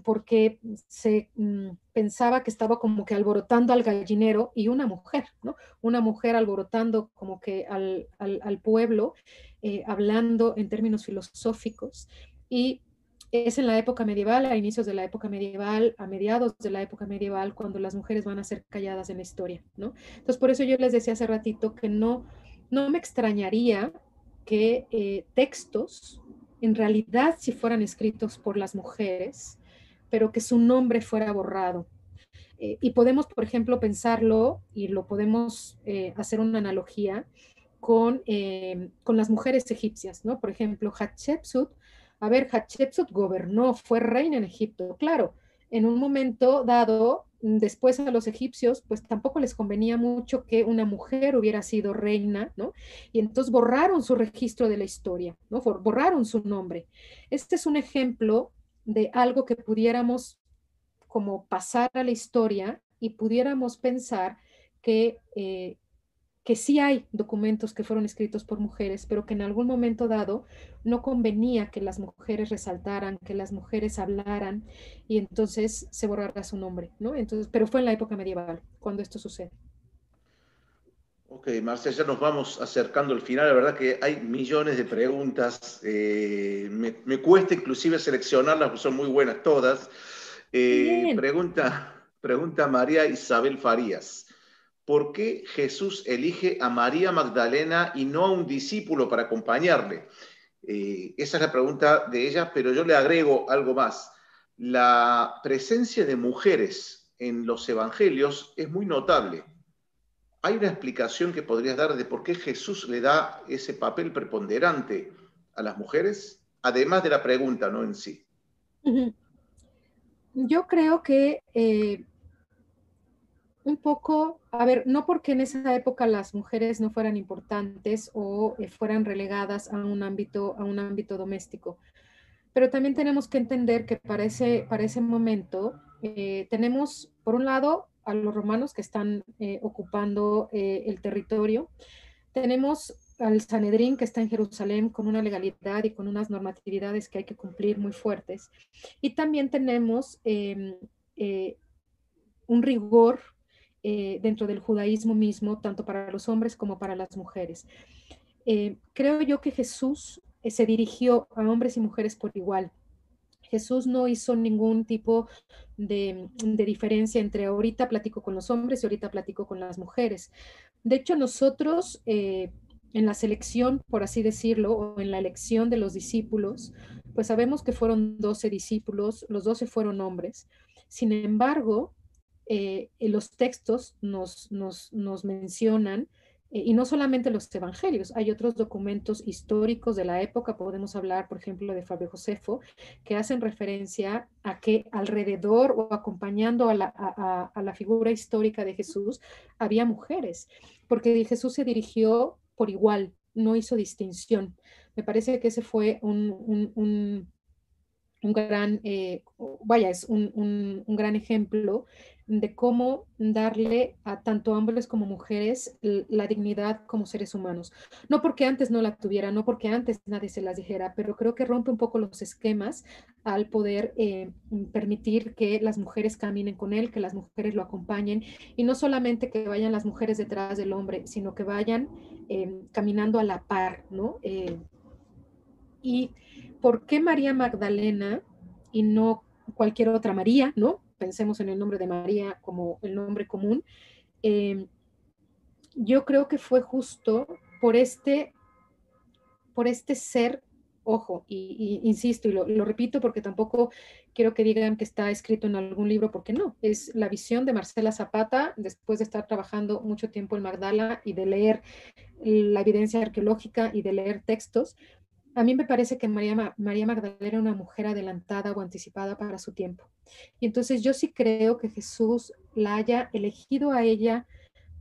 porque se mm, pensaba que estaba como que alborotando al gallinero y una mujer, ¿no? Una mujer alborotando como que al, al pueblo eh, hablando en términos filosóficos y es en la época medieval, a inicios de la época medieval, a mediados de la época medieval, cuando las mujeres van a ser calladas en la historia, ¿no? Entonces, por eso yo les decía hace ratito que no, no me extrañaría que eh, textos, en realidad, si fueran escritos por las mujeres, pero que su nombre fuera borrado. Eh, y podemos, por ejemplo, pensarlo, y lo podemos hacer una analogía, con, eh, con las mujeres egipcias, ¿no? Por ejemplo, Hatshepsut, a ver, Hatshepsut gobernó, fue reina en Egipto, claro, en un momento dado, después a los egipcios, pues tampoco les convenía mucho que una mujer hubiera sido reina, ¿no? Y entonces borraron su registro de la historia, ¿no? Borraron su nombre. Este es un ejemplo de algo que pudiéramos como pasar a la historia y pudiéramos pensar que, eh, que sí hay documentos que fueron escritos por mujeres, pero que en algún momento dado no convenía que las mujeres resaltaran, que las mujeres hablaran y entonces se borrara su nombre, ¿no? Entonces, pero fue en la época medieval cuando esto sucede. Ok, Marcia, ya nos vamos acercando al final. La verdad que hay millones de preguntas. Eh, me, me, cuesta inclusive seleccionarlas, porque son muy buenas todas. Eh, pregunta, pregunta María Isabel Farías. ¿Por qué Jesús elige a María Magdalena y no a un discípulo para acompañarle? Eh, esa es la pregunta de ella, pero yo le agrego algo más. La presencia de mujeres en los evangelios es muy notable. ¿Hay una explicación que podrías dar de por qué Jesús le da ese papel preponderante a las mujeres? Además de la pregunta, ¿no? En sí. Yo creo que eh, un poco, a ver, no porque en esa época las mujeres no fueran importantes o eh, fueran relegadas a un ámbito, a un ámbito doméstico, pero también tenemos que entender que para ese, para ese momento eh, tenemos, por un lado, a los romanos que están ocupando el territorio, tenemos al Sanedrín que está en Jerusalén con una legalidad y con unas normatividades que hay que cumplir muy fuertes. Y también tenemos em, eh, un rigor eh, dentro del judaísmo mismo, tanto para los hombres como para las mujeres. Eh, creo yo que Jesús se dirigió a hombres y mujeres por igual. Jesús no hizo ningún tipo de, de, diferencia entre ahorita platico con los hombres y ahorita platico con las mujeres. De hecho, nosotros en la selección, por así decirlo, o en la elección de los discípulos, pues sabemos que fueron 12 discípulos, los 12 fueron hombres. Sin embargo, eh, los textos nos, nos, mencionan, eh, y no solamente los evangelios, hay otros documentos históricos de la época, podemos hablar, por ejemplo, de Fabio Josefo, que hacen referencia a que alrededor o acompañando a la, a la figura histórica de Jesús había mujeres, porque Jesús se dirigió por igual, no hizo distinción. Me parece que ese fue un gran, eh, vaya, es un, un, gran ejemplo de cómo darle a tanto hombres como mujeres la dignidad como seres humanos. No porque antes no la tuviera, no porque antes nadie se las dijera, pero creo que rompe un poco los esquemas al poder eh, permitir que las mujeres caminen con él, que las mujeres lo acompañen y no solamente que vayan las mujeres detrás del hombre, sino que vayan eh, caminando a la par, ¿no? y ¿por qué María Magdalena y no cualquier otra María, ¿no? Pensemos en el nombre de María como el nombre común. Em, yo creo que fue justo por este, por este ser, ojo, y, insisto, y lo, lo, repito porque tampoco quiero que digan que está escrito en algún libro, porque no, es la visión de Marcela Zapata después de estar trabajando mucho tiempo en Magdala y de leer la evidencia arqueológica y de leer textos, a mí me parece que María, María Magdalena era una mujer adelantada o anticipada para su tiempo. Y entonces yo sí creo que Jesús la haya elegido a ella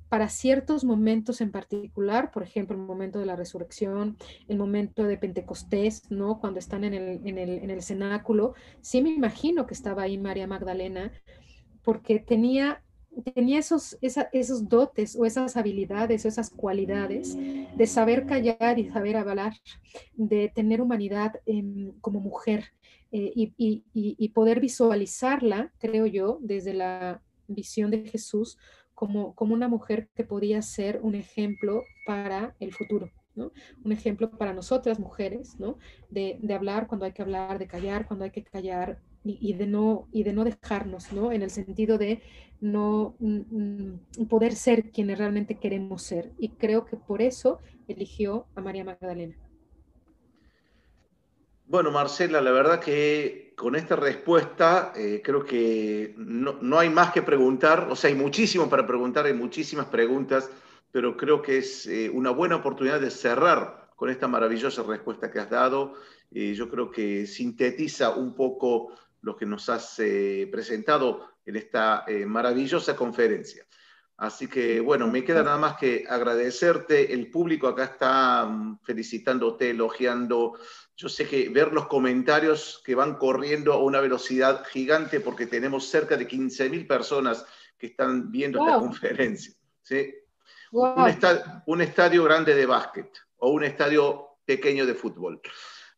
para ciertos momentos en particular, por ejemplo, el momento de la resurrección, el momento de Pentecostés, ¿no? Cuando están en el, en el, en el cenáculo, sí me imagino que estaba ahí María Magdalena, porque tenía tenía esos, esos dotes o esas habilidades o esas cualidades de saber callar y saber hablar, de tener humanidad em, como mujer eh, y, poder visualizarla, creo yo, desde la visión de Jesús como, como una mujer que podía ser un ejemplo para el futuro. Un ejemplo para nosotras mujeres, ¿no? De, de hablar cuando hay que hablar, de callar cuando hay que callar, y, de no, y de no dejarnos, ¿no? En el sentido de no mm, poder ser quienes realmente queremos ser. Y creo que por eso eligió a María Magdalena. Bueno, Marcela, la verdad que con esta respuesta eh, creo que no, no, hay más que preguntar, o sea, hay muchísimo para preguntar, hay muchísimas preguntas pero creo que es eh, una buena oportunidad de cerrar con esta maravillosa respuesta que has dado. Eh, yo creo que sintetiza un poco lo que nos has eh, presentado en esta maravillosa conferencia. Así que, bueno, me queda nada más que agradecerte. El público acá está mm, felicitándote, elogiando. Yo sé que ver los comentarios que van corriendo a una velocidad gigante porque tenemos cerca de 15.000 personas que están viendo esta conferencia. ¿sí? Un, estadio, grande de básquet o un estadio pequeño de fútbol.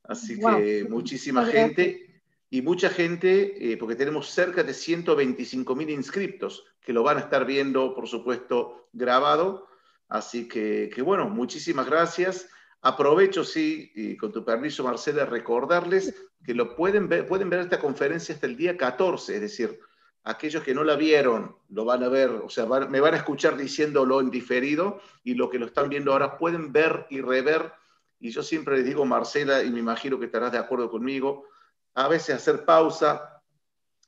Así que muchísima gente y mucha gente, eh, porque tenemos cerca de 125 mil inscriptos que lo van a estar viendo, por supuesto, grabado. Así que, bueno, muchísimas gracias. Aprovecho, sí, y con tu permiso, Marcela, recordarles que lo pueden ver, pueden ver esta conferencia hasta el día 14, es decir, aquellos que no la vieron lo van a ver, o sea, me van a escuchar diciéndolo en diferido y lo que lo están viendo ahora pueden ver y rever. Y yo siempre les digo, Marcela, y me imagino que estarás de acuerdo conmigo, a veces hacer pausa,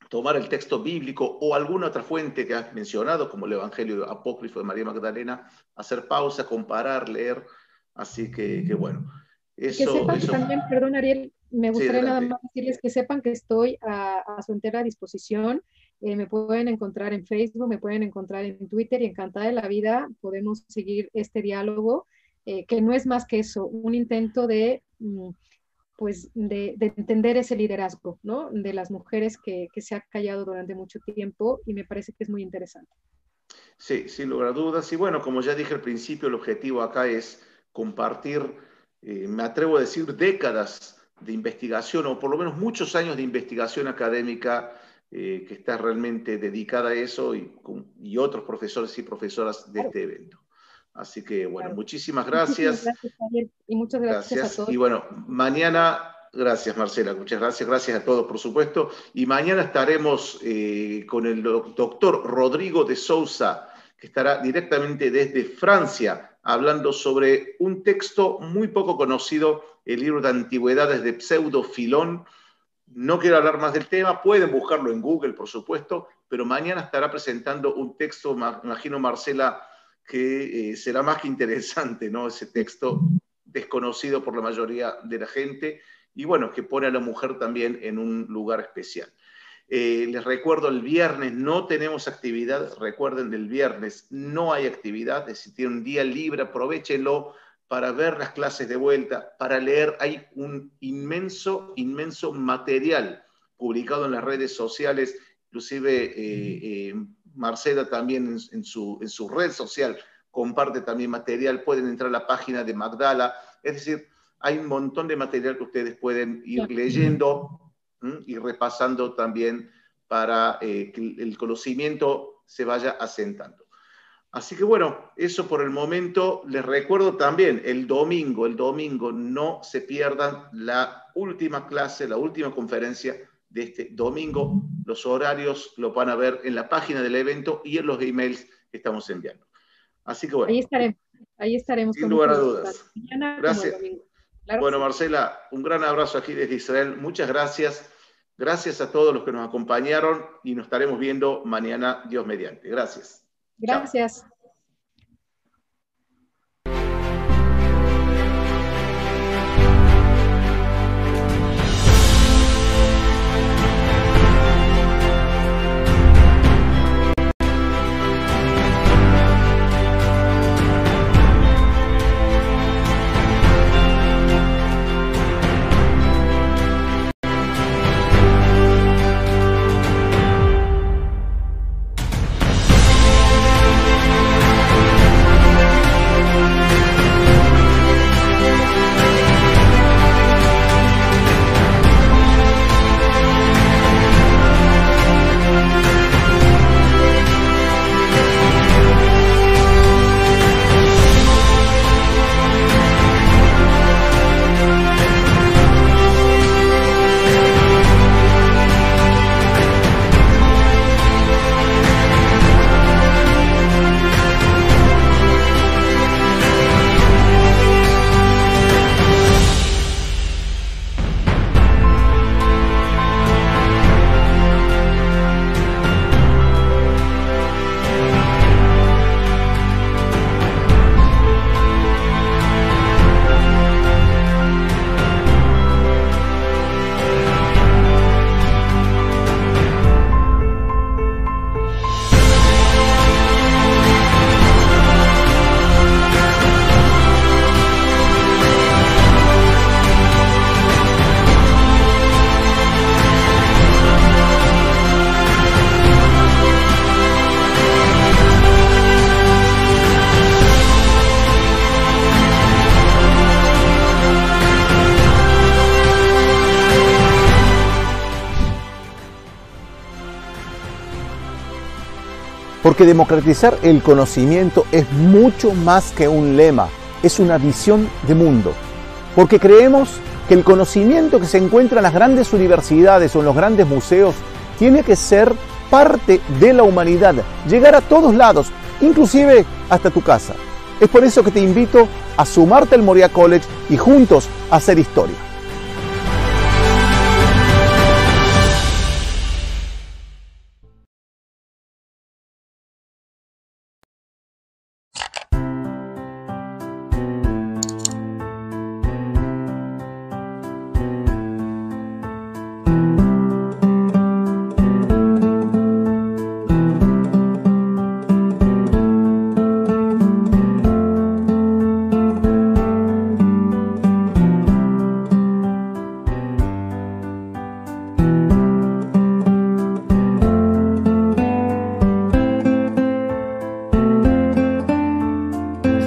tomar el texto bíblico o alguna otra fuente que has mencionado, como el Evangelio apócrifo de María Magdalena, hacer pausa, comparar, leer. Así que, bueno. Eso, que sepan también, perdón Ariel, me gustaría nada más decirles que sepan que estoy a, su entera disposición. Eh, me pueden encontrar en Facebook, me pueden encontrar en Twitter y encantada de la vida podemos seguir este diálogo, eh, que no es más que eso, un intento de... Mm, pues de, entender ese liderazgo, ¿no? De las mujeres que, se ha callado durante mucho tiempo y me parece que es muy interesante. Sí, sin lugar a dudas. Y bueno, como ya dije al principio, el objetivo acá es compartir, eh, me atrevo a decir, décadas de investigación o por lo menos muchos años de investigación académica eh, que está realmente dedicada a eso y, y otros profesores y profesoras de este evento. Así que, bueno, muchísimas gracias. gracias, Y muchas gracias, a todos. Y bueno, mañana, gracias Marcela, muchas gracias, gracias a todos, por supuesto. Y mañana estaremos eh, con el doctor Rodrigo de Sousa, que estará directamente desde Francia, hablando sobre un texto muy poco conocido, el libro de antigüedades de Pseudo Filón. No quiero hablar más del tema, pueden buscarlo en Google, por supuesto, pero mañana estará presentando un texto, imagino Marcela, que eh, será más que interesante, ¿no? Ese texto desconocido por la mayoría de la gente y bueno, que pone a la mujer también en un lugar especial. Eh, les recuerdo, el viernes no tenemos actividad, recuerden, del viernes no hay actividad, es decir, un día libre, aprovechenlo para ver las clases de vuelta, para leer, hay un inmenso, inmenso material publicado en las redes sociales, inclusive eh, Marcela también en, su, en su red social comparte también material, pueden entrar a la página de Magdala, es decir, hay un montón de material que ustedes pueden ir leyendo y repasando también para eh, que el conocimiento se vaya asentando. Así que bueno, eso por el momento. Les recuerdo también, el domingo, el domingo no se pierdan la última clase, la última conferencia de este domingo. Los horarios lo van a ver en la página del evento y en los emails que estamos enviando. Así que bueno. Ahí estaremos. Ahí estaremos. Sin lugar a dudas. Gracias. bueno, Marcela, un gran abrazo aquí desde Israel. Muchas gracias. Gracias a todos los que nos acompañaron y nos estaremos viendo mañana, Dios mediante. Gracias. Gracias. Porque democratizar el conocimiento es mucho más que un lema, es una visión de mundo. Porque creemos que el conocimiento que se encuentra en las grandes universidades o en los grandes museos tiene que ser parte de la humanidad, llegar a todos lados, inclusive hasta tu casa. Es por eso que te invito a sumarte al Moria College y juntos a hacer historia.